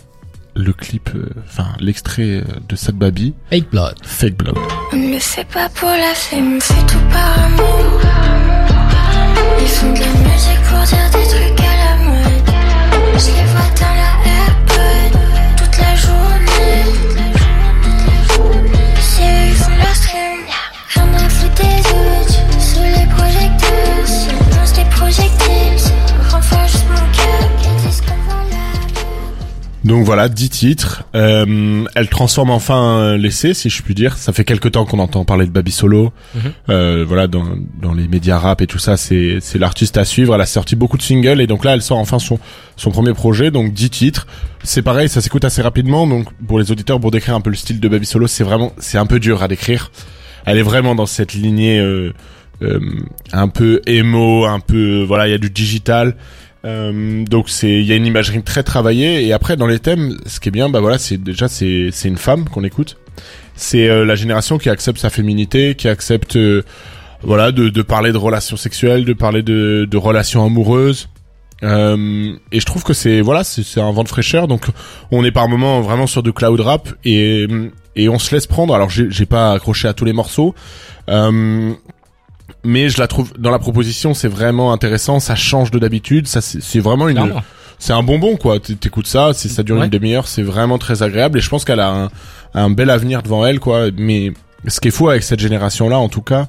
C: le clip, euh, enfin l'extrait de Sad Baby,
A: Fake Blood.
C: Fake Blood.
G: On ne le fait pas pour la fame, fait tout par amour. Ils font de la musique pour dire des trucs à la mode. Je les vois dans la AirPod
C: Donc voilà, 10 titres. Euh, elle transforme enfin l'essai, si je puis dire. Ça fait quelque temps qu'on entend parler de Baby Solo.
A: Mhm.
C: Euh, voilà, dans, dans les médias rap et tout ça, c'est c'est l'artiste à suivre. Elle a sorti beaucoup de singles et donc là, elle sort enfin son son premier projet, donc 10 titres. C'est pareil, ça s'écoute assez rapidement. Donc pour les auditeurs, pour décrire un peu le style de Baby Solo, c'est vraiment c'est un peu dur à décrire. Elle est vraiment dans cette lignée euh, euh, un peu emo, un peu voilà, il y a du digital. Euh, donc c'est il y a une imagerie très travaillée. Et après dans les thèmes ce qui est bien bah voilà c'est déjà c'est c'est une femme qu'on écoute. C'est euh, la génération qui accepte sa féminité qui accepte euh, voilà de, de parler de relations sexuelles de parler de, de relations amoureuses. Euh, et je trouve que c'est voilà c'est un vent de fraîcheur. Donc on est par moment vraiment sur du cloud rap et et on se laisse prendre. Alors j'ai pas accroché à tous les morceaux. Euh, mais je la trouve dans la proposition c'est vraiment intéressant ça change de d'habitude ça c'est vraiment une c'est un bonbon quoi. T'écoutes ça ça dure
A: Ouais.
C: une demi-heure c'est vraiment très agréable et je pense qu'elle a un, un bel avenir devant elle quoi. Mais ce qui est fou avec cette génération là en tout cas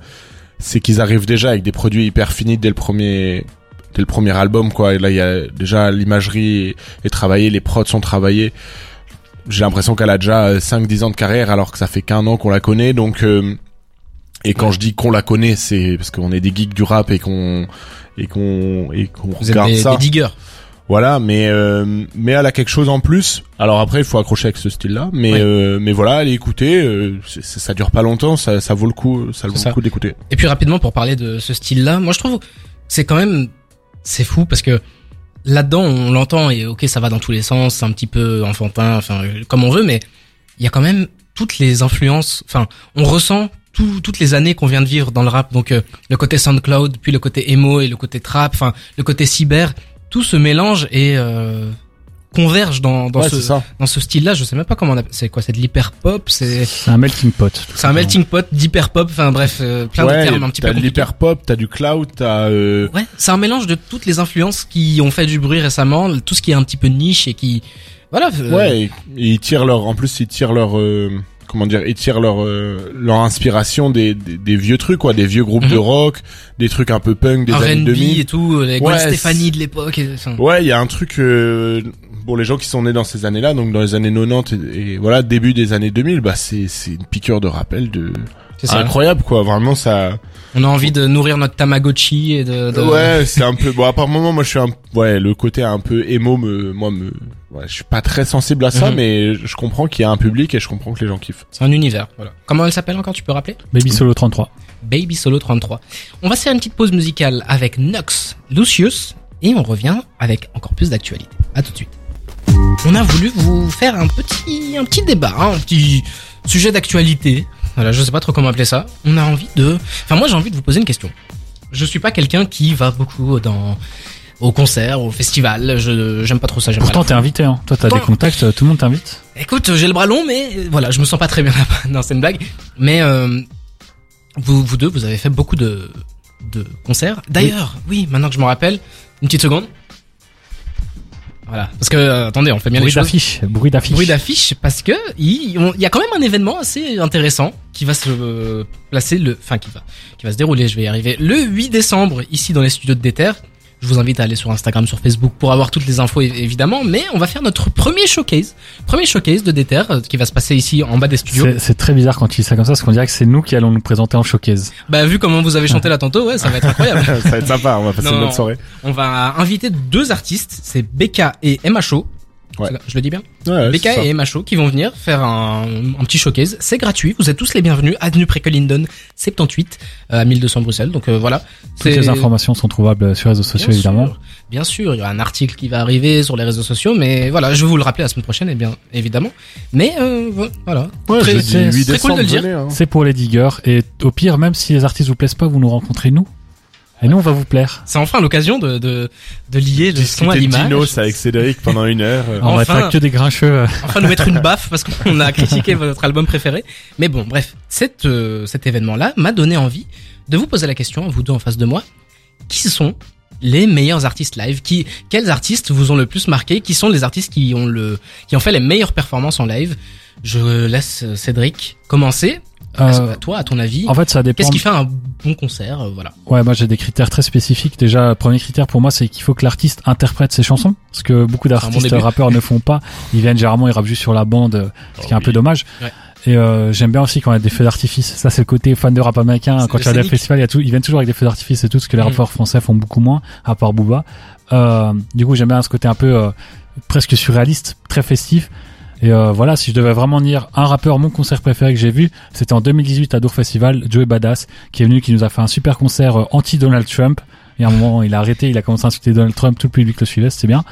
C: c'est qu'ils arrivent déjà avec des produits hyper finis dès le premier dès le premier album quoi. Et là il y a déjà l'imagerie est, travaillée les prods sont travaillés. J'ai l'impression qu'elle a déjà 5-10 ans de carrière alors que ça fait qu'un an qu'on la connaît. Donc euh, et quand je dis qu'on la connaît c'est parce qu'on est des geeks du rap et qu'on et qu'on et qu'on
A: Vous êtes
C: regarde
A: des,
C: ça
A: des diggers.
C: voilà, mais euh, mais elle a quelque chose en plus. Alors après, il faut accrocher avec ce style-là, mais
A: Ouais.
C: euh, mais voilà, allez écouter. euh, ça dure pas longtemps, ça ça vaut le coup, ça vaut
A: ça.
C: le coup d'écouter.
A: Et puis rapidement pour parler de ce style-là, moi je trouve c'est quand même c'est fou parce que là-dedans on l'entend et ok ça va dans tous les sens, c'est un petit peu enfantin, enfin comme on veut, mais il y a quand même toutes les influences. Enfin, on ressent tout- toutes les années qu'on vient de vivre dans le rap. Donc euh, le côté SoundCloud, puis le côté emo et le côté trap, enfin le côté cyber, tout se mélange et euh, converge dans dans
C: ouais,
A: ce dans ce style-là. Je sais même pas comment on appelle. C'est quoi C'est de l'hyper pop C'est
B: C'est un melting pot. tout
A: c'est un melting pot d'hyper pop. Enfin bref, euh, plein
C: ouais,
A: de termes un petit peu
C: t'as de l'hyper pop, t'as du cloud, t'as euh,
A: Ouais, c'est un mélange de toutes les influences qui ont fait du bruit récemment, tout ce qui est un petit peu niche et qui, voilà. euh,
C: ouais, et, et ils tirent leur, en plus ils tirent leur, euh, comment dire, ils tirent leur euh, leur inspiration des, des des vieux trucs quoi, des vieux groupes
A: Mhm.
C: de rock, des trucs un peu punk des années
A: R&B
C: 2000.
A: et tout, les Gwen
C: Ouais,
A: Stefani de l'époque.
C: Ouais, il y a un truc euh, pour les gens qui sont nés dans ces années-là, donc dans les années 90 et, et voilà début des années 2000, bah c'est c'est une piqûre de rappel de
A: c'est
C: incroyable quoi. Vraiment ça.
A: On a envie de nourrir notre Tamagotchi et de. de-
C: Ouais, c'est un peu bon. À part moment, moi je suis un ouais le côté un peu émo me moi me ouais, je suis pas très sensible à ça,
A: Mhm.
C: mais je comprends qu'il y a un public et je comprends que les gens kiffent.
A: C'est un univers. Voilà. Comment elle s'appelle encore Tu peux rappeler?
B: Baby Solo 33.
A: Baby Solo 33. On va se faire une petite pause musicale avec Nox Lucius et on revient avec encore plus d'actualité. À tout de suite. On a voulu vous faire un petit, un petit débat, hein, un petit sujet d'actualité. Voilà, je sais pas trop comment appeler ça. On a envie de, enfin moi j'ai envie de vous poser une question. Je suis pas quelqu'un qui va beaucoup dans au concert, au festival. Je j'aime pas trop ça. j'aime
B: Pourtant, t'es invité, hein. Toi, t'as des contacts, tout le monde t'invite.
A: Écoute, j'ai le bras long, mais euh, voilà, je me sens pas très bien là-bas. Non, c'est une blague. Mais euh, vous, vous deux, vous avez fait beaucoup de, de concerts. D'ailleurs, oui. maintenant que je me rappelle, une petite seconde. Voilà, parce que euh, attendez, on fait bien
B: Bruit
A: les choses.
B: d'affiche. Bruit d'affiche.
A: Bruit d'affiche, parce que il y a quand même un événement assez intéressant qui va se euh, placer le, enfin qui va, qui va se dérouler. Je vais y arriver le 8 décembre ici dans les studios de Déter. Je vous invite à aller sur Instagram, sur Facebook pour avoir toutes les infos évidemment. Mais on va faire notre premier showcase, premier showcase de Déter euh, qui va se passer ici en bas des studios.
B: C'est- très bizarre quand tu dis ça comme ça, parce qu'on dirait que c'est nous qui allons nous présenter en showcase.
A: Bah vu comment vous avez chanté là tantôt, ouais, ça va être incroyable.
C: ça va être sympa, on va passer
A: Non,
C: une bonne soirée.
A: On va inviter deux artistes, c'est Becca et MHO.
C: Ouais.
A: C'est Je le dis bien
C: Ouais, c'est
A: et MHO qui vont venir faire un, un petit showcase. C'est gratuit, vous êtes tous les bienvenus. Avenue Précolindon 78 euh, à 1200 Bruxelles. Donc euh, voilà.
B: Toutes les informations sont trouvables sur les réseaux sociaux,
A: Bien
B: évidemment.
A: sûr, bien sûr, il y aura un article qui va arriver sur les réseaux sociaux, mais voilà, je vais vous le rappeler la semaine prochaine, et bien évidemment. Mais euh, voilà,
C: Ouais,
A: très,
C: je dis 8
A: très cool de le dire.
C: hein.
B: C'est pour les diggers, et au pire, même si les artistes vous plaisent pas, vous nous rencontrez nous. Et nous, on va vous plaire.
A: C'est enfin l'occasion de, de, de lier le son à l'image.
C: Dinos avec Cédric pendant une heure. euh.
B: On va
A: Enfin.
B: être que des grincheux. euh.
A: enfin nous mettre une baffe parce qu'on a critiqué votre album préféré. Mais bon, bref, cette, euh, cet événement-là m'a donné envie de vous poser la question, vous deux en face de moi, qui sont les meilleurs artistes live? Qui, quels artistes vous ont le plus marqué? Qui sont les artistes qui ont le, qui ont fait les meilleures performances en live? Je laisse Cédric commencer.
B: Euh,
A: que toi, à ton avis,
B: en fait, ça dépend.
A: qu'est-ce qui fait un bon concert euh, Voilà.
B: Ouais, moi j'ai des critères très spécifiques. Déjà, premier critère pour moi, c'est qu'il faut que l'artiste interprète ses chansons, ce que beaucoup d'artistes rappeurs ne font pas. Ils viennent généralement, ils rappent juste sur la bande, euh, ce qui est un peu dommage.
A: Ouais.
B: Et euh, j'aime bien aussi quand il y a des feux d'artifice. Ça, c'est le côté fan de rap américain. Quand tu vas à des festivals, il y a tout, ils viennent toujours avec des feux d'artifice et tout, ce que les
A: Mhm.
B: rappeurs français font beaucoup moins, à part Booba. Euh, du coup, j'aime bien ce côté un peu euh, presque surréaliste, très festif. Et euh, voilà, si je devais vraiment dire un rappeur, mon concert préféré que j'ai vu, c'était en 2018 à Dour Festival, Joey Badass, qui est venu, qui nous a fait un super concert euh, anti-Donald Trump. Et à un moment, il a arrêté, il a commencé à insulter Donald Trump, tout le public le suivait, c'était bien.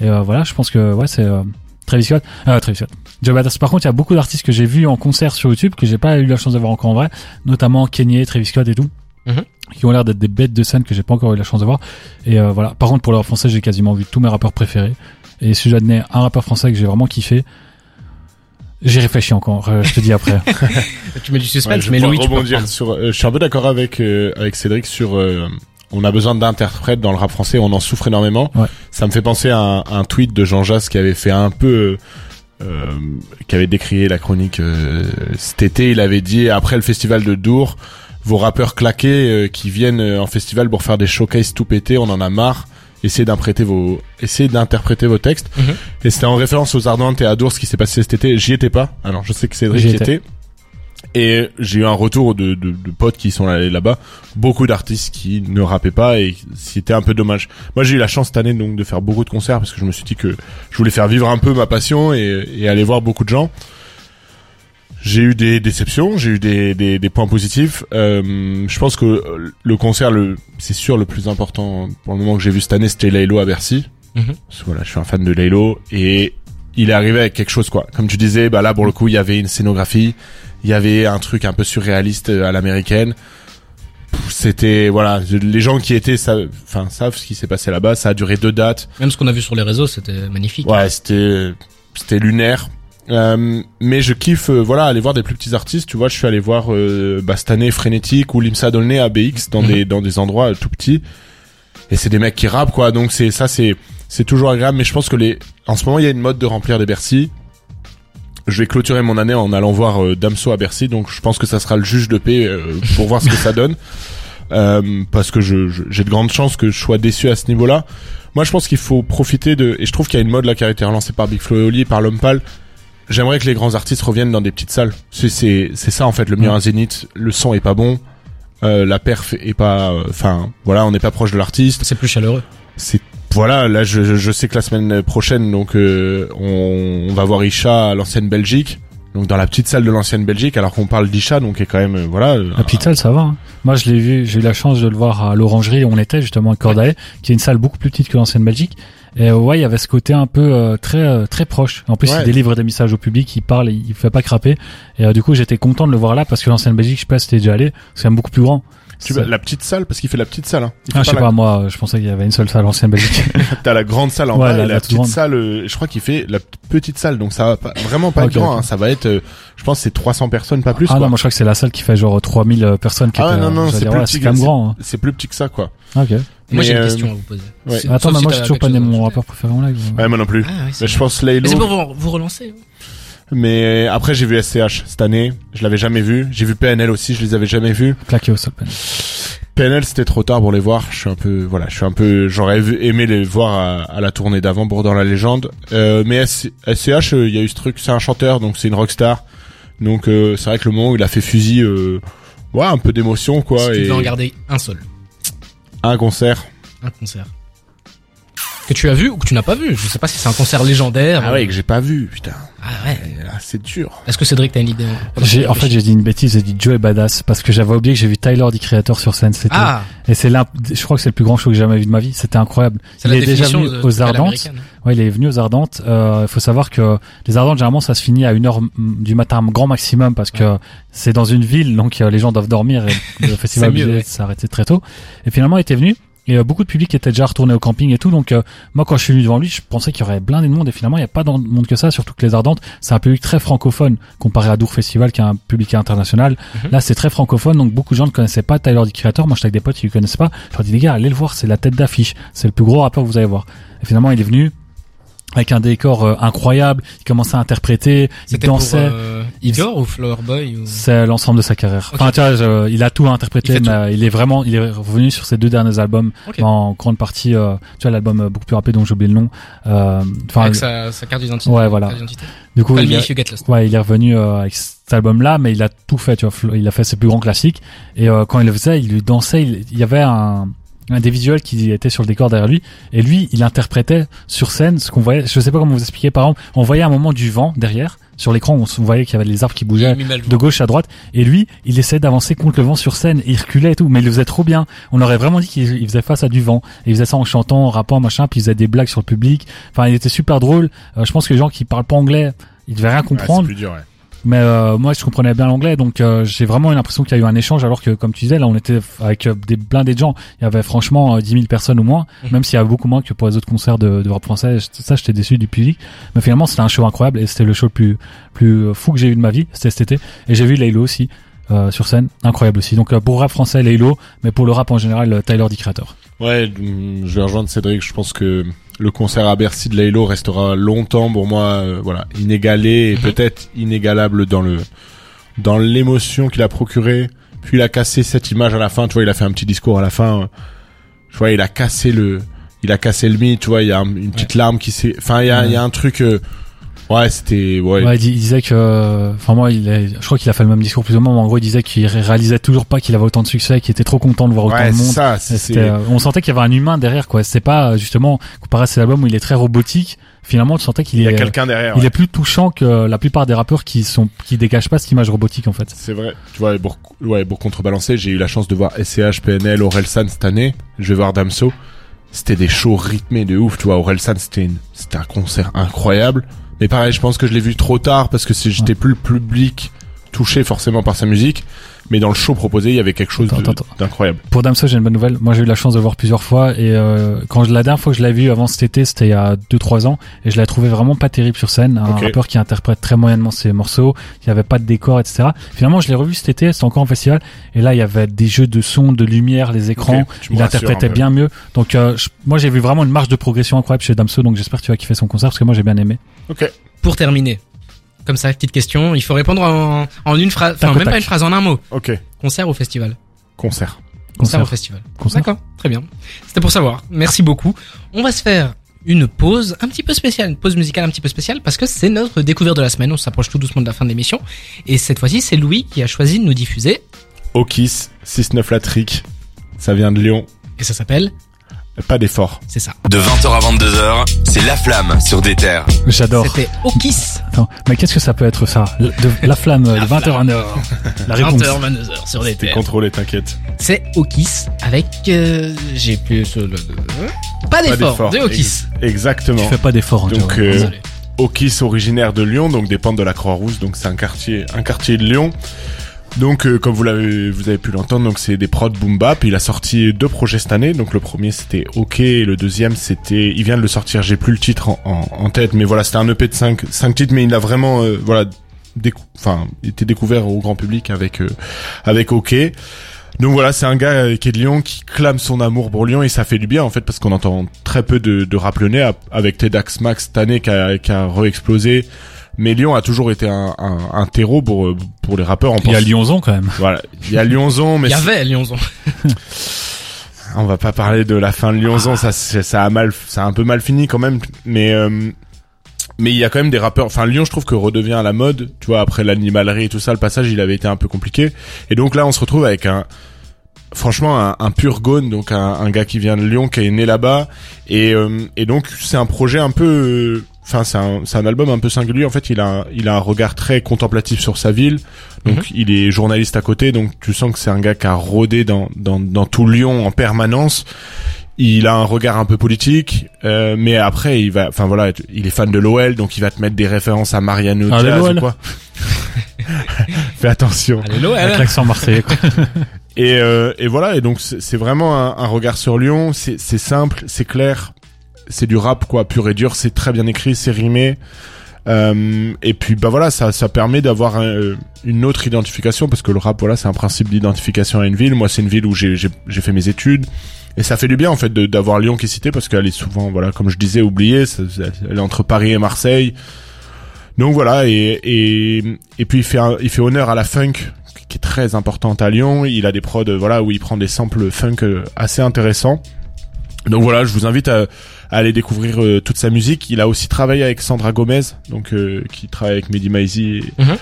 B: Et euh, voilà, je pense que ouais, c'est euh, Travis Scott. Euh, Travis Scott. Joey Badass. Par contre, il y a beaucoup d'artistes que j'ai vus en concert sur YouTube que j'ai pas eu la chance de voir encore en vrai, notamment Kanye, Travis Scott et tout.
A: Mhm.
B: qui ont l'air d'être des bêtes de scène que j'ai pas encore eu la chance de voir et euh, voilà par contre pour le rap français j'ai quasiment vu tous mes rappeurs préférés et si donner un rappeur français que j'ai vraiment kiffé j'ai réfléchi encore euh, je te dis après
A: Tu mets du
C: Ouais,
A: suspense,
C: je
A: mais Louis, tu peux
C: rebondir
A: reprendre.
C: sur. euh, je suis un peu d'accord avec euh, avec Cédric sur. euh, on a besoin d'interprètes dans le rap français. On en souffre énormément.
B: Ouais.
C: Ça me fait penser à un, un tweet de Jean Jass qui avait fait un peu. Euh, qui avait décrié la chronique euh, cet été. Il avait dit après le festival de Dour, vos rappeurs claqués euh, qui viennent euh, en festival pour faire des showcases tout pété, on en a marre. Essayez d'interpréter vos, essayez d'interpréter vos textes.
A: Mhm.
C: Et c'était en référence aux Ardentes et à Dour, ce qui s'est passé cet été. J'y étais pas. Alors je sais que Cédric
B: J'y
C: y
B: étais.
C: était. Et j'ai eu un retour de, de, de potes qui sont allés là-bas, beaucoup d'artistes qui ne rappaient pas et c'était un peu dommage. Moi j'ai eu la chance cette année donc de faire beaucoup de concerts parce que je me suis dit que je voulais faire vivre un peu ma passion et, et aller voir beaucoup de gens. J'ai eu des déceptions, j'ai eu des, des, des points positifs. Euh, je pense que euh, le concert, le, c'est sûr le plus important pour le moment que j'ai vu cette année, c'était Laylo à Bercy. Parce que voilà, je suis un fan de Laylo et il est arrivé avec quelque chose quoi. Comme tu disais, bah là pour le coup, il y avait une scénographie, il y avait un truc un peu surréaliste euh, à l'américaine. C'était voilà, les gens qui étaient, enfin savent ce qui s'est passé là-bas. Ça a duré deux dates.
A: Même ce qu'on a vu sur les réseaux, c'était magnifique.
C: Ouais, c'était c'était lunaire. Euh, mais je kiffe euh, voilà aller voir des plus petits artistes tu vois je suis allé voir euh, cette année Frénétique ou Limsa Dolné à BX dans
A: Mhm.
C: des dans des endroits euh, tout petits. Et c'est des mecs qui rappent quoi. Donc c'est ça c'est c'est toujours agréable. Mais je pense que les en ce moment il y a une mode de remplir des Bercy. Je vais clôturer mon année en allant voir euh, Damso à Bercy. Donc je pense que ça sera le juge de paix euh, pour voir ce que ça donne. Euh, parce que je je- j'ai de grandes chances que je sois déçu à ce niveau-là. Moi je pense qu'il faut profiter de et je trouve qu'il y a une mode là qui a été relancée par Big Flo et Oli par L'Homme Pâle J'aimerais que les grands artistes reviennent dans des petites salles. C'est c'est c'est ça en fait le mieux
B: Mm.
C: un zénith. Le son est pas bon, euh, la perf est pas. euh, Enfin voilà, on n'est pas proche de l'artiste.
A: C'est plus chaleureux.
C: C'est voilà. Là je, je- je sais que la semaine prochaine donc euh, on, on va voir Isha à l'ancienne Belgique. Donc dans la petite salle de l'ancienne Belgique, alors qu'on parle d'Isha, donc est quand même euh, voilà.
B: la petite salle ça va hein. moi je l'ai vu j'ai eu la chance de le voir à l'orangerie où on était justement à Cordae qui est une salle beaucoup plus petite que l'ancienne Belgique et euh, ouais il y avait ce côté un peu euh, très euh, très proche. En plus
C: Ouais.
B: il délivre des messages au public il parle il, il fait pas craper. Et euh, du coup j'étais content de le voir là parce que l'ancienne Belgique je sais pas si t'es déjà allé c'est quand même beaucoup plus grand
C: Tu vas- la petite salle parce qu'il fait la petite salle. Hein.
B: Ah, je sais
C: la-
B: pas, moi, je pensais qu'il y avait une seule salle ancienne Belgique.
C: T'as la grande salle en
B: Ouais,
C: bas
B: la-
C: et la,
B: la toute
C: petite
B: grande.
C: salle. euh, je crois qu'il fait la petite salle, donc ça va pas, vraiment pas
B: Ok,
C: être grand. hein, ça va être, euh, je pense, c'est 300 personnes, pas plus.
B: ah
C: quoi.
B: non, moi je crois que c'est la salle qui fait genre 3000 personnes qui
C: Ah
B: étaient,
C: non, non,
B: euh,
C: c'est plus petit
B: même
C: ça.
B: grand. hein.
C: C'est plus petit que ça, quoi.
B: Ok.
A: Moi, j'ai une
C: euh,
A: question à vous poser.
C: ouais.
B: Attends, mais moi j'ai toujours pas né mon rappeur préféré en live.
C: Ouais, moi non plus.
A: Ah, ouais, c'est
C: Mais je pense Laylo.
A: c'est pour vous, vous relancer.
C: Mais après, j'ai vu SCH cette année. Je l'avais jamais vu. J'ai vu PNL aussi. Je les avais jamais vus.
B: Claqué au sol.
C: PNL c'était trop tard pour les voir. Je suis un peu voilà, je suis un peu j'aurais aimé les voir à, à la tournée d'avant pour dans la légende. Euh, mais SCH euh, il y a eu ce truc, c'est un chanteur donc c'est une rockstar. Donc euh, c'est vrai que le moment où il a fait fusil euh, ouais, un peu d'émotion quoi
A: si tu
C: et
A: devais en garder un seul,
C: un concert.
A: un concert. Que tu as vu ou que tu n'as pas vu. Je sais pas si c'est un concert légendaire.
C: Ah ouais, que j'ai pas vu, putain.
A: Ah ouais.
C: Et là, c'est dur.
A: Est-ce que Cédric t'as une idée hein
B: J'ai, en fait, j'ai dit une bêtise, j'ai dit Joe Badass parce que j'avais oublié que j'ai vu Tyler, the Creator sur scène. C'était,
A: Ah,
B: et c'est l'un, je crois que c'est le plus grand show que j'ai jamais vu de ma vie. C'était incroyable.
A: c'est
B: Il
A: la
B: est déjà venu
A: de-
B: aux
A: de
B: Ardentes.
A: l'américaine.
B: Ouais, il est venu aux Ardentes. Euh, Il faut savoir que les Ardentes, généralement, ça se finit à une heure du matin, grand maximum, parce que c'est dans une ville, donc euh, les gens doivent dormir et le festival obligé
A: ouais.
B: de s'arrêter très tôt. Et finalement, il était venu. Et euh, beaucoup de public était déjà retourné au camping et tout. Donc euh, moi, quand je suis venu devant lui, je pensais qu'il y aurait blindé de monde. Et finalement, il n'y a pas tant de monde que ça. Surtout que les Ardentes, c'est un public très francophone comparé à Dour Festival, qui est un public international.
A: Mhm.
B: Là, c'est très francophone. Donc beaucoup de gens ne connaissaient pas Tyler, the Creator. Moi, j'étais avec des potes qui ne connaissaient pas. Je leur dis les gars, allez le voir. C'est la tête d'affiche. C'est le plus gros rappeur que vous allez voir. Et finalement, il est venu avec un décor euh, incroyable. Il commençait à interpréter. Il
A: C'était pour
B: dansait.
A: euh, Igor ou Flower Boy ou...
B: C'est l'ensemble de sa carrière. Enfin, tu vois, je- il a tout interprété,
A: Il
B: mais il est vraiment, il est revenu sur ses deux derniers albums
A: Ok.
B: en grande partie. euh, tu vois, l'album euh, beaucoup plus rapide dont j'ai oublié le nom. Euh, Enfin,
A: Avec sa, sa carte d'identité.
B: Ouais, voilà. Du coup, il est, ouais, il est revenu euh, avec cet album-là, mais il a tout fait. Tu vois, il a fait ses plus grands classiques. Et euh, quand il le faisait, il lui dansait. Il, il y avait un un des visuels qui était sur le décor derrière lui et lui il interprétait sur scène ce qu'on voyait. Je sais pas comment vous expliquer par exemple on voyait un moment du vent derrière sur l'écran on voyait qu'il y avait les arbres qui bougeaient de gauche à droite et lui il essayait d'avancer contre le vent sur scène et il reculait et tout mais il le faisait trop bien. On aurait vraiment dit qu'il il faisait face à du vent. Et il faisait ça en chantant en rappant machin puis il faisait des blagues sur le public. Enfin il était super drôle. Euh, je pense que les gens qui parlent pas anglais ils devaient rien comprendre.
C: ouais.
B: Mais euh, moi je comprenais bien l'anglais donc euh, j'ai vraiment eu l'impression qu'il y a eu un échange alors que comme tu disais là on était avec euh, des blindés de gens. Il y avait franchement euh, 10 000 personnes ou moins
A: Mhm.
B: même s'il y avait beaucoup moins que pour les autres concerts de, de rap français. Ça j'étais déçu du public. Mais finalement c'était un show incroyable et c'était le show le plus plus fou que j'ai eu de ma vie. C'était cet été. Et j'ai vu Laylo aussi euh, sur scène. Incroyable aussi. Donc euh, pour rap français Laylo mais pour le rap en général euh, Tyler the Creator.
C: Ouais, je vais rejoindre Cédric. Je pense que le concert à Bercy de Laylo restera longtemps pour moi, euh, voilà, inégalé et
A: Mhm.
C: peut-être inégalable dans le dans l'émotion qu'il a procuré. Puis il a cassé cette image à la fin. Tu vois, il a fait un petit discours à la fin. euh, Tu vois, il a cassé le, il a cassé le mythe. Tu vois, il y a un- une petite larme qui s'est. Enfin, il y a, il y a un truc. euh, Ouais, c'était. Ouais.
B: Ouais, il, dis- il disait que, enfin moi, il est- je crois qu'il a fait le même discours plus ou moins, mais en gros, il disait qu'il ré- réalisait toujours pas qu'il avait autant de succès, qu'il était trop content de voir autant
C: Ouais,
B: de monde.
C: ça.
B: C'était, euh, on sentait qu'il y avait un humain derrière, quoi. C'est pas euh, justement comparé à cet album où il est très robotique. Finalement, tu sentais qu'il
C: Il y a
B: est,
C: quelqu'un derrière.
B: il
C: ouais.
B: est plus touchant que la plupart des rappeurs qui sont, qui dégagent pas cette image robotique en fait.
C: C'est vrai. Tu vois, pour, ouais, pour contrebalancer, j'ai eu la chance de voir SCH, PNL, Orelsan cette année. Je vais voir Damso. C'était des shows rythmés de ouf. Tu vois, Orelsan, c'était une, c'était un concert incroyable. Mais pareil, je pense que je l'ai vu trop tard parce que j'étais plus le public touché forcément par sa musique. Mais dans le show proposé, il y avait quelque chose d'incroyable.
B: Pour Damso, j'ai une bonne nouvelle. Moi, j'ai eu la chance de le voir plusieurs fois et euh, quand je, la dernière fois que je l'ai vu avant cet été, c'était il y a 2-3 ans et je l'ai trouvé vraiment pas terrible sur scène. Un
C: Ok.
B: rappeur qui interprète très moyennement ses morceaux, il y avait pas de décor, etc. Finalement, je l'ai revu cet été, c'était encore en festival et là, il y avait des jeux de son, de lumière, les écrans. Il interprétait bien mieux. Donc, euh, je- moi, j'ai vu vraiment une marge de progression incroyable chez Damso. Donc, j'espère que tu vas kiffer son concert parce que moi, j'ai bien aimé.
C: Ok.
A: Pour terminer, comme ça, petite question, il faut répondre en, en une phrase, enfin
B: au
A: même
B: tac.
A: pas une phrase, en un mot.
C: Ok.
A: Concert ou festival
C: Concert.
A: Concert,
B: Concert.
A: ou festival
B: Concert.
A: D'accord, très bien. C'était pour savoir. Merci beaucoup. On va se faire une pause un petit peu spéciale, une pause musicale un petit peu spéciale parce que c'est notre découverte de la semaine. On s'approche tout doucement de la fin de l'émission et cette fois-ci, c'est Louis qui a choisi de nous diffuser
C: Okis, 6-9 la trick. Ça vient de Lyon.
A: et ça s'appelle,
C: Pas d'effort.
A: c'est ça.
D: De 20h à 22h, c'est La Flamme sur des terres.
B: J'adore.
A: C'était Okis.
B: Attends, mais qu'est-ce que ça peut être ça? De, La flamme, de 20h à 1h. La réponse.
A: 20h, 22h sur des terres.
C: contrôlé, t'inquiète.
A: C'est Okis avec, euh, j'ai plus le, le- pas d'effort, de Okis.
C: Ex- Exactement.
B: Tu fais pas d'effort. hein,
C: Donc, euh. Okis originaire de Lyon, donc pentes de la Croix-Rousse, donc c'est un quartier, un quartier de Lyon. Donc euh, comme vous l'avez, vous avez pu l'entendre, donc c'est des prods boom bap. Il a sorti deux projets cette année. Donc le premier c'était OK, et le deuxième c'était, il vient de le sortir. J'ai plus le titre en, tête, mais voilà, c'était un EP de 5 cinq titres, mais il a vraiment, euh, voilà, enfin, été découvert au grand public avec euh, avec OK. Donc voilà, c'est un gars euh, qui est de Lyon, qui clame son amour pour Lyon et ça fait du bien en fait parce qu'on entend très peu de, de rap lyonnais avec Tedax Max cette année qui a, qui a re-explosé. Mais Lyon a toujours été un, un, un terreau pour euh, pour les rappeurs. On
B: Il y a Lyonzon quand même.
C: Voilà, il y a Lyonzon, mais
A: Il y avait Lyonzon.
C: on va pas parler de la fin de Lyonzon, ça ça a mal, ça a un peu mal fini quand même. Mais euh, mais il y a quand même des rappeurs. Enfin, Lyon, je trouve que redevient à la mode. Tu vois, après l'animalerie et tout ça, le passage, il avait été un peu compliqué. Et donc là, on se retrouve avec un, franchement, un, un pur gone, donc un, un gars qui vient de Lyon, qui est né là-bas. Et euh, et donc c'est un projet un peu. Enfin, c'est un, c'est un album un peu singulier. En fait, il a, un- il a un regard très contemplatif sur sa ville. Donc, il est journaliste à côté. Donc, tu sens que c'est un gars qui a rôdé dans, dans, dans tout Lyon en permanence. Il a un regard un peu politique, euh, mais après, il va, enfin voilà, il est fan de l'OL, donc il va te mettre des références à Mariano
B: Ah,
C: Diaz ou quoi. Fais attention.
A: Allez, l'OL.
B: Avec l'accent marseillais. quoi.
C: Et, euh, et voilà, et donc c'est c'est vraiment un, un regard sur Lyon. C'est c'est simple, c'est clair, c'est du rap quoi, pur et dur. C'est très bien écrit, c'est rimé. Euh, et puis bah voilà, ça ça permet d'avoir un- une autre identification parce que le rap voilà, c'est un principe d'identification à une ville. Moi, c'est une ville où j'ai j'ai j'ai fait mes études. Et ça fait du bien en fait d'avoir Lyon qui est cité parce qu'elle est souvent voilà comme je disais oubliée. Elle est entre Paris et Marseille. Donc voilà et et et puis il fait il fait honneur à la funk qui est très importante à Lyon. Il a des prods, euh, voilà, où il prend des samples funk euh, assez intéressants. Donc voilà, je vous invite à, à aller découvrir euh, toute sa musique. Il a aussi travaillé avec Sandra Gomez, donc euh, qui travaille avec Mehdi Maizi, et-
A: Mhm.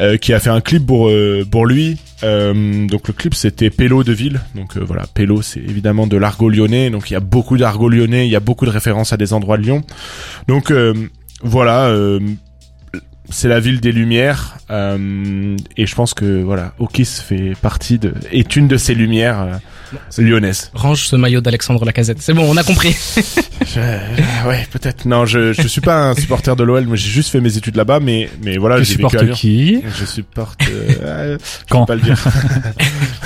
C: euh, qui a fait un clip pour euh, pour lui. Euh, donc le clip c'était Pélo de ville. Donc voilà, Pélo c'est évidemment de l'argot lyonnais. Donc il y a beaucoup d'argot lyonnais, il y a beaucoup de références à des endroits de Lyon. Donc euh, voilà. C'est la ville des lumières euh, et je pense que voilà Okis fait partie de est une de ces lumières euh, lyonnaises.
A: Range ce maillot d'Alexandre Lacazette. C'est bon, on a compris.
C: Je- je- ouais peut-être non je je suis pas un supporter de l'OL moi j'ai juste fait mes études là-bas mais mais voilà
B: Tu
C: j'ai vécu à
B: qui
C: Je supporte euh, je
B: Quand
C: peux pas le dire.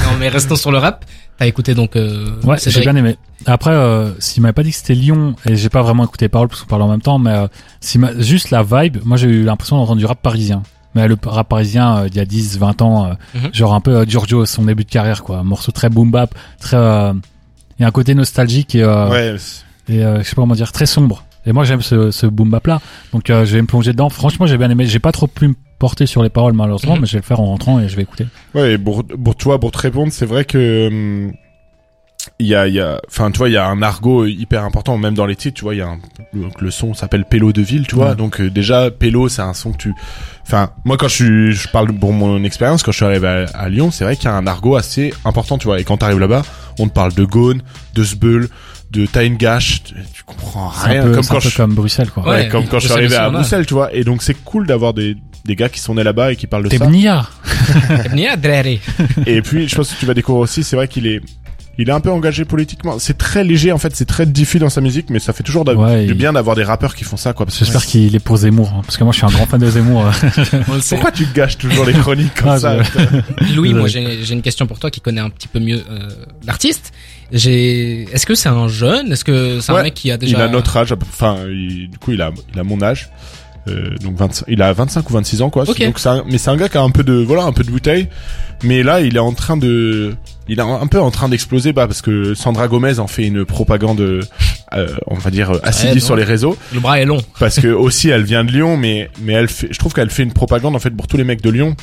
A: non, mais restons sur le rap. T'as écouté donc. Euh,
B: Ouais, j'ai bien aimé. Après, euh, s'il m'avait pas dit que c'était Lyon, et j'ai pas vraiment écouté les paroles parce qu'on parle en même temps, mais euh, s'il m'a juste la vibe, moi j'ai eu l'impression du rap parisien. Mais le rap parisien euh, il y a 10, 20 ans, euh,
A: Mhm.
B: genre un peu euh, Giorgio, son début de carrière, quoi. Un morceau très boom bap, très... Il y a un côté nostalgique et, euh,
C: ouais c'est-
B: et euh, je sais pas comment dire, très sombre. Et moi j'aime ce, ce boom bap là, donc euh, je vais me plonger dedans. Franchement, j'ai bien aimé. J'ai pas trop pu me porter sur les paroles malheureusement,
A: Mhm.
B: mais je vais le faire en rentrant et je vais écouter.
C: Ouais, et pour, pour toi, pour te répondre, c'est vrai que hum, il y a, il y a, enfin, tu vois, il y a un argot hyper important, même dans les titres, tu vois, il y a un, donc le son s'appelle Pélo de ville, tu vois,
B: Ouais.
C: donc euh, déjà Pélo, c'est un son que tu, enfin, moi quand je suis, je parle pour mon expérience, quand je suis arrivé à, à Lyon, c'est vrai qu'il y a un argot assez important, tu vois, et quand t'arrives là-bas, on te parle de Gone, de Sbeul, de Taingash, tu, tu comprends rien,
B: un peu,
C: comme quand
B: peu
C: je,
B: comme Bruxelles, quoi.
C: ouais,
A: Ouais,
C: comme quand je suis arrivé à. Bruxelles, tu vois, et donc c'est cool d'avoir des des gars qui sont nés là-bas et qui parlent de ça. Et puis, je pense que tu vas découvrir aussi, c'est vrai qu'il est, il est un peu engagé politiquement. C'est très léger, en fait, c'est très diffus dans sa musique, mais ça fait toujours
B: Ouais,
C: du
B: il-
C: bien d'avoir des rappeurs qui font ça, quoi.
B: J'espère qu'il est pour Zemmour, hein, parce que moi je suis un grand fan de Zemmour.
C: Pourquoi tu gâches toujours les chroniques comme
B: Ah,
C: ça
B: je-
A: Louis, moi j'ai une question pour toi qui connaît un petit peu mieux euh, l'artiste. J'ai, est-ce que c'est un jeune? Est-ce que c'est un
C: Ouais,
A: mec qui a
C: Il
A: déjà
C: a notre âge, enfin, il- du coup, il a, il a mon âge. Euh, donc 25, il a 25 ou 26 ans quoi.
A: Ok.
C: Donc c'est un- mais c'est un gars qui a un peu de voilà un peu de bouteille. Mais là il est en train de il est un peu en train d'exploser bah parce que Sandra Gomez en fait une propagande euh, on va dire euh, assidue
A: Ouais,
C: sur les réseaux
A: Le bras est long.
C: parce que aussi elle vient de Lyon mais mais elle fait je trouve qu'elle fait une propagande en fait pour tous les mecs de Lyon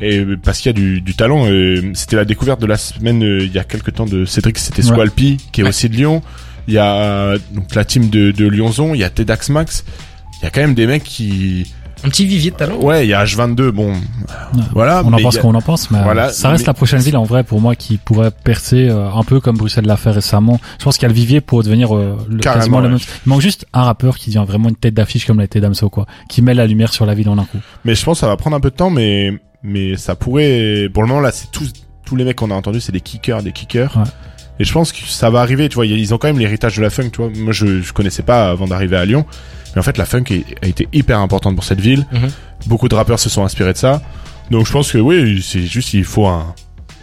C: et parce qu'il y a du, du talent euh, c'était la découverte de la semaine euh, il y a quelques temps de Cédric c'était
B: Ouais.
C: Swalpi qui est
A: Ouais.
C: aussi de Lyon il y a euh, donc la team de, de Lyonzon il y a Tedax Max il y a quand même des mecs qui
A: Un petit vivier de talent.
C: ouais il y a H22 bon voilà
B: on en pense
C: a-
B: qu'on en pense, mais euh,
C: Voilà,
B: ça reste
C: mais-
B: la prochaine ville en vrai pour moi qui pourrait percer euh, un peu comme Bruxelles l'a fait récemment. Je pense qu'il y a le vivier pour devenir euh, le,
C: Carrément,
B: quasiment le même. Il manque juste un rappeur qui devient vraiment une tête d'affiche comme l'a été Damso quoi, qui met la lumière sur la ville en un coup.
C: mais je pense que ça va prendre un peu de temps mais mais ça pourrait pour le moment là c'est tous tous les mecs qu'on a entendus c'est des kickers des kickers
B: Ouais.
C: Et je pense que ça va arriver tu vois ils ont quand même l'héritage de la funk tu vois. Moi je je connaissais pas avant d'arriver à Lyon. Mais en fait la funk a été hyper importante pour cette ville.
A: Mhm.
C: beaucoup de rappeurs se sont inspirés de ça. Donc je pense que oui c'est juste il faut un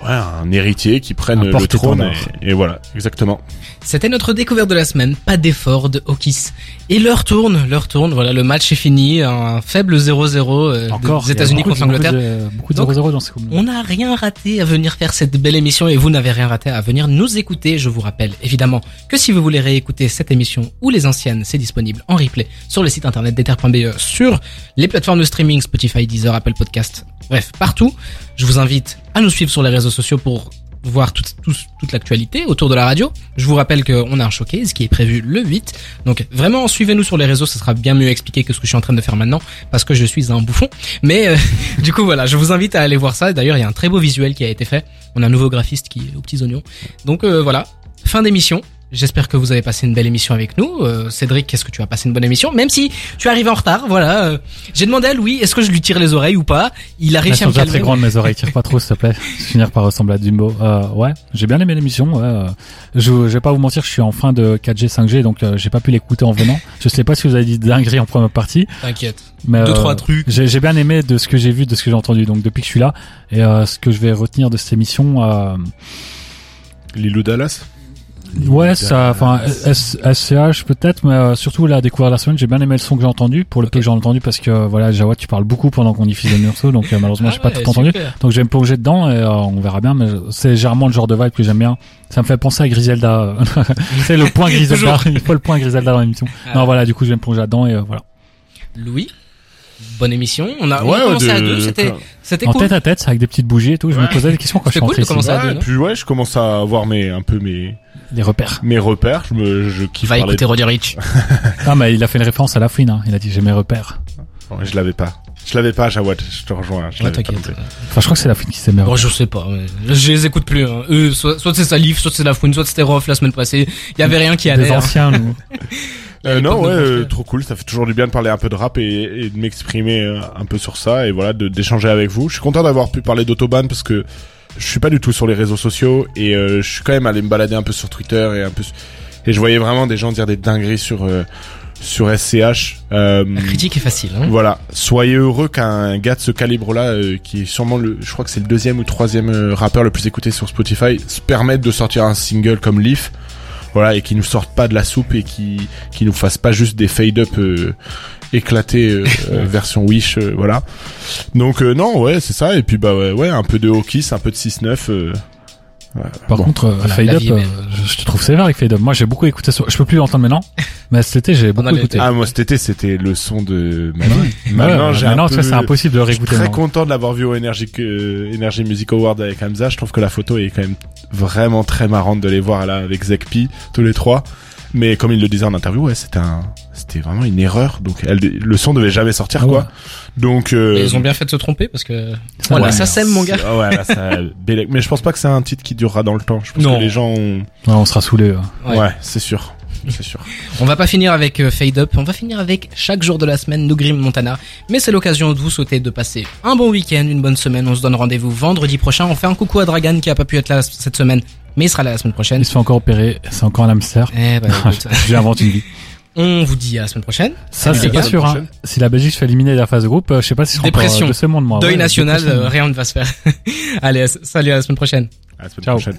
C: ouais, un héritier qui prenne le trône. Et, et voilà, exactement.
A: C'était notre découverte de la semaine, pas d'effort de Hawkis. Et l'heure tourne, l'heure tourne, voilà, le match est fini, un faible 0-0 euh,
B: Encore.
A: des États-Unis contre l'Angleterre.
B: Beaucoup de,
A: Donc,
B: beaucoup de 0-0 dans ces coupes.
A: On n'a rien raté à venir faire cette belle émission et vous n'avez rien raté à venir nous écouter. Je vous rappelle évidemment que si vous voulez réécouter cette émission ou les anciennes, c'est disponible en replay sur le site internet d'Ether.be, sur les plateformes de streaming Spotify, Deezer, Apple Podcast, bref, partout. Je vous invite à nous suivre sur les réseaux sociaux pour voir toute, l'actualité autour de la radio. Je vous rappelle qu'on a un showcase qui est prévu le 8. Donc vraiment, suivez-nous sur les réseaux, ça sera bien mieux expliqué que ce que je suis en train de faire maintenant parce que je suis un bouffon. Mais euh, du coup voilà, je vous invite à aller voir ça. D'ailleurs, il y a un très beau visuel qui a été fait. On a un nouveau graphiste qui est aux petits oignons. Donc euh, voilà, fin d'émission. J'espère que vous avez passé une belle émission avec nous. Euh, Cédric, est-ce que tu as passé une bonne émission? Même si tu es arrivé en retard, voilà. euh, J'ai demandé à Louis, est-ce que je lui tire les oreilles ou pas? Il a réussi à
B: sont
A: me
B: déjà
A: calmer.
B: très grandes mes oreilles, tire pas trop s'il te plaît. Je vais finir par ressembler à Dumbo. Euh, ouais, j'ai bien aimé l'émission. Ouais, euh, je, je vais pas vous mentir, je suis en fin de 4G, 5G, donc euh, j'ai pas pu l'écouter en venant. Je sais pas si vous avez dit dinguerie en première partie,
A: T'inquiète.
B: mais
A: Deux,
B: euh,
A: trois trucs.
B: J'ai bien aimé de ce que j'ai vu, de ce que j'ai entendu. Donc depuis que je suis là, et euh, ce que je vais retenir de cette émission, euh,
C: Lilou Dallas.
B: Ouais, ça, enfin S- SCH peut-être, mais euh, surtout la découverte de la semaine, j'ai bien aimé le son que j'ai entendu. Pour le peu que j'ai entendu, parce que euh, voilà, Jawad, tu parles beaucoup pendant qu'on diffuse le morceau, donc euh, malheureusement
A: Ah
B: j'ai pas
A: ouais,
B: tout entendu.
A: super.
B: Donc je vais me plonger dedans et euh, on verra bien. Mais c'est généralement le genre de vibe que j'aime bien. Ça me fait penser à Griselda. c'est le point Griselda. Il faut le point Griselda dans l'émission.
A: Ah.
B: Non voilà, du coup je vais me plonger là-dedans et euh, voilà.
A: Louis, bonne émission. On a, on a commencé à deux, c'était, c'était
B: En
A: cool.
B: tête à tête, avec des petites bougies et tout. Je me
C: Ouais.
B: posais des questions quand je suis
A: cool
B: rentré
A: de
B: ici.
A: commencer à deux,
C: Ouais,
A: non
C: puis ouais, je commence à avoir mes un peu mes
B: Les repères.
C: mes repères. Je me je kiffe
A: Va écouter Roddy Rich.
B: Ah mais il a fait une référence à la fouine. Hein. Il a dit j'ai mes repères.
C: de- Ouais, je l'avais pas. Je l'avais pas, Jawad. Je te rejoins. Je
A: t'inquiète.
C: plus.
B: Enfin je crois que c'est la fouine qui s'est mes
A: Bon, je sais pas. ouais. Je les écoute plus. Hein. Eux, soit, soit c'est Salif, soit c'est la Fouine, soit c'était Rof la semaine passée. Il y avait rien qui allait.
B: Des
A: hein.
B: anciens nous.
C: Euh, non,
A: de
C: ouais, euh, trop cool. Ça fait toujours du bien de parler un peu de rap et, et de m'exprimer euh, un peu sur ça et voilà, de d'échanger avec vous. Je suis content d'avoir pu parler d'autoban parce que je suis pas du tout sur les réseaux sociaux et euh, je suis quand même allé me balader un peu sur Twitter et un peu et je voyais vraiment des gens dire des dingueries sur euh, sur SCH. Euh,
A: La critique est facile. Hein.
C: voilà, soyez heureux qu'un gars de ce calibre-là, euh, qui est sûrement le, je crois que c'est le deuxième ou troisième euh, rappeur le plus écouté sur Spotify, se permette de sortir un single comme Leaf, voilà, et qui nous sorte pas de la soupe et qui qui nous fasse pas juste des fade-up euh, éclatés euh, euh, version Wish, euh, voilà. Donc euh, non, ouais, c'est ça. Et puis bah ouais, ouais, un peu de Hawkis, un peu de 6-9. euh, ouais,
B: Par
C: bon.
B: contre,
A: Voilà,
B: Fade Up, euh, je, je te trouve sévère avec Fade Up. Moi j'ai beaucoup écouté. Sur... Je peux plus l'entendre maintenant, mais cet été j'ai beaucoup écouté.
C: Ah moi cet été c'était le son de ma vie.
B: Ouais,
C: Maintenant,
B: maintenant
C: peu-
B: c'est impossible de le
C: Je suis
B: réécouter.
C: très
B: maintenant.
C: content de l'avoir vu au Energy, euh, Energy Music Award avec Hamza. Je trouve que la photo est quand même vraiment très marrante de les voir là avec Zekpi, tous les trois. Mais comme il le disait en interview, ouais, c'était un, c'était vraiment une erreur. Donc, elle, le son devait jamais sortir,
B: Ah
C: quoi. Donc, euh,
A: Mais ils ont bien fait de se tromper parce que.
B: Ça,
A: Voilà,
B: ouais,
A: ça sème, mon gars.
C: Ouais, là, ça, mais je pense pas que c'est un titre qui durera dans le temps. Je pense
A: Non.
C: que les gens ont...
B: Ouais, on sera saoulé.
A: Ouais.
C: Ouais, c'est sûr. C'est sûr.
A: On va pas finir avec euh, Fade Up, on va finir avec chaque jour de la semaine No Grim Montana. Mais c'est l'occasion de vous souhaiter de passer un bon week-end, une bonne semaine. On se donne rendez-vous vendredi prochain. On fait un coucou à Dragan qui a pas pu être là cette semaine, mais il sera là la semaine prochaine.
B: Il se fait encore opérer. C'est encore un hamster.
A: Eh ben, écoute,
B: J'invente une vie.
A: on vous dit à la semaine prochaine.
B: Ça, c'est pas sûr. Hein. Si la Belgique se fait éliminer de la phase de groupe, euh, je sais pas si encore
A: Dépression.
B: euh, de ce monde, moi.
A: Deuil
B: Ouais,
A: national, euh, rien ne va se faire. Allez, salut à la semaine prochaine.
C: À la semaine
B: Ciao.
C: prochaine.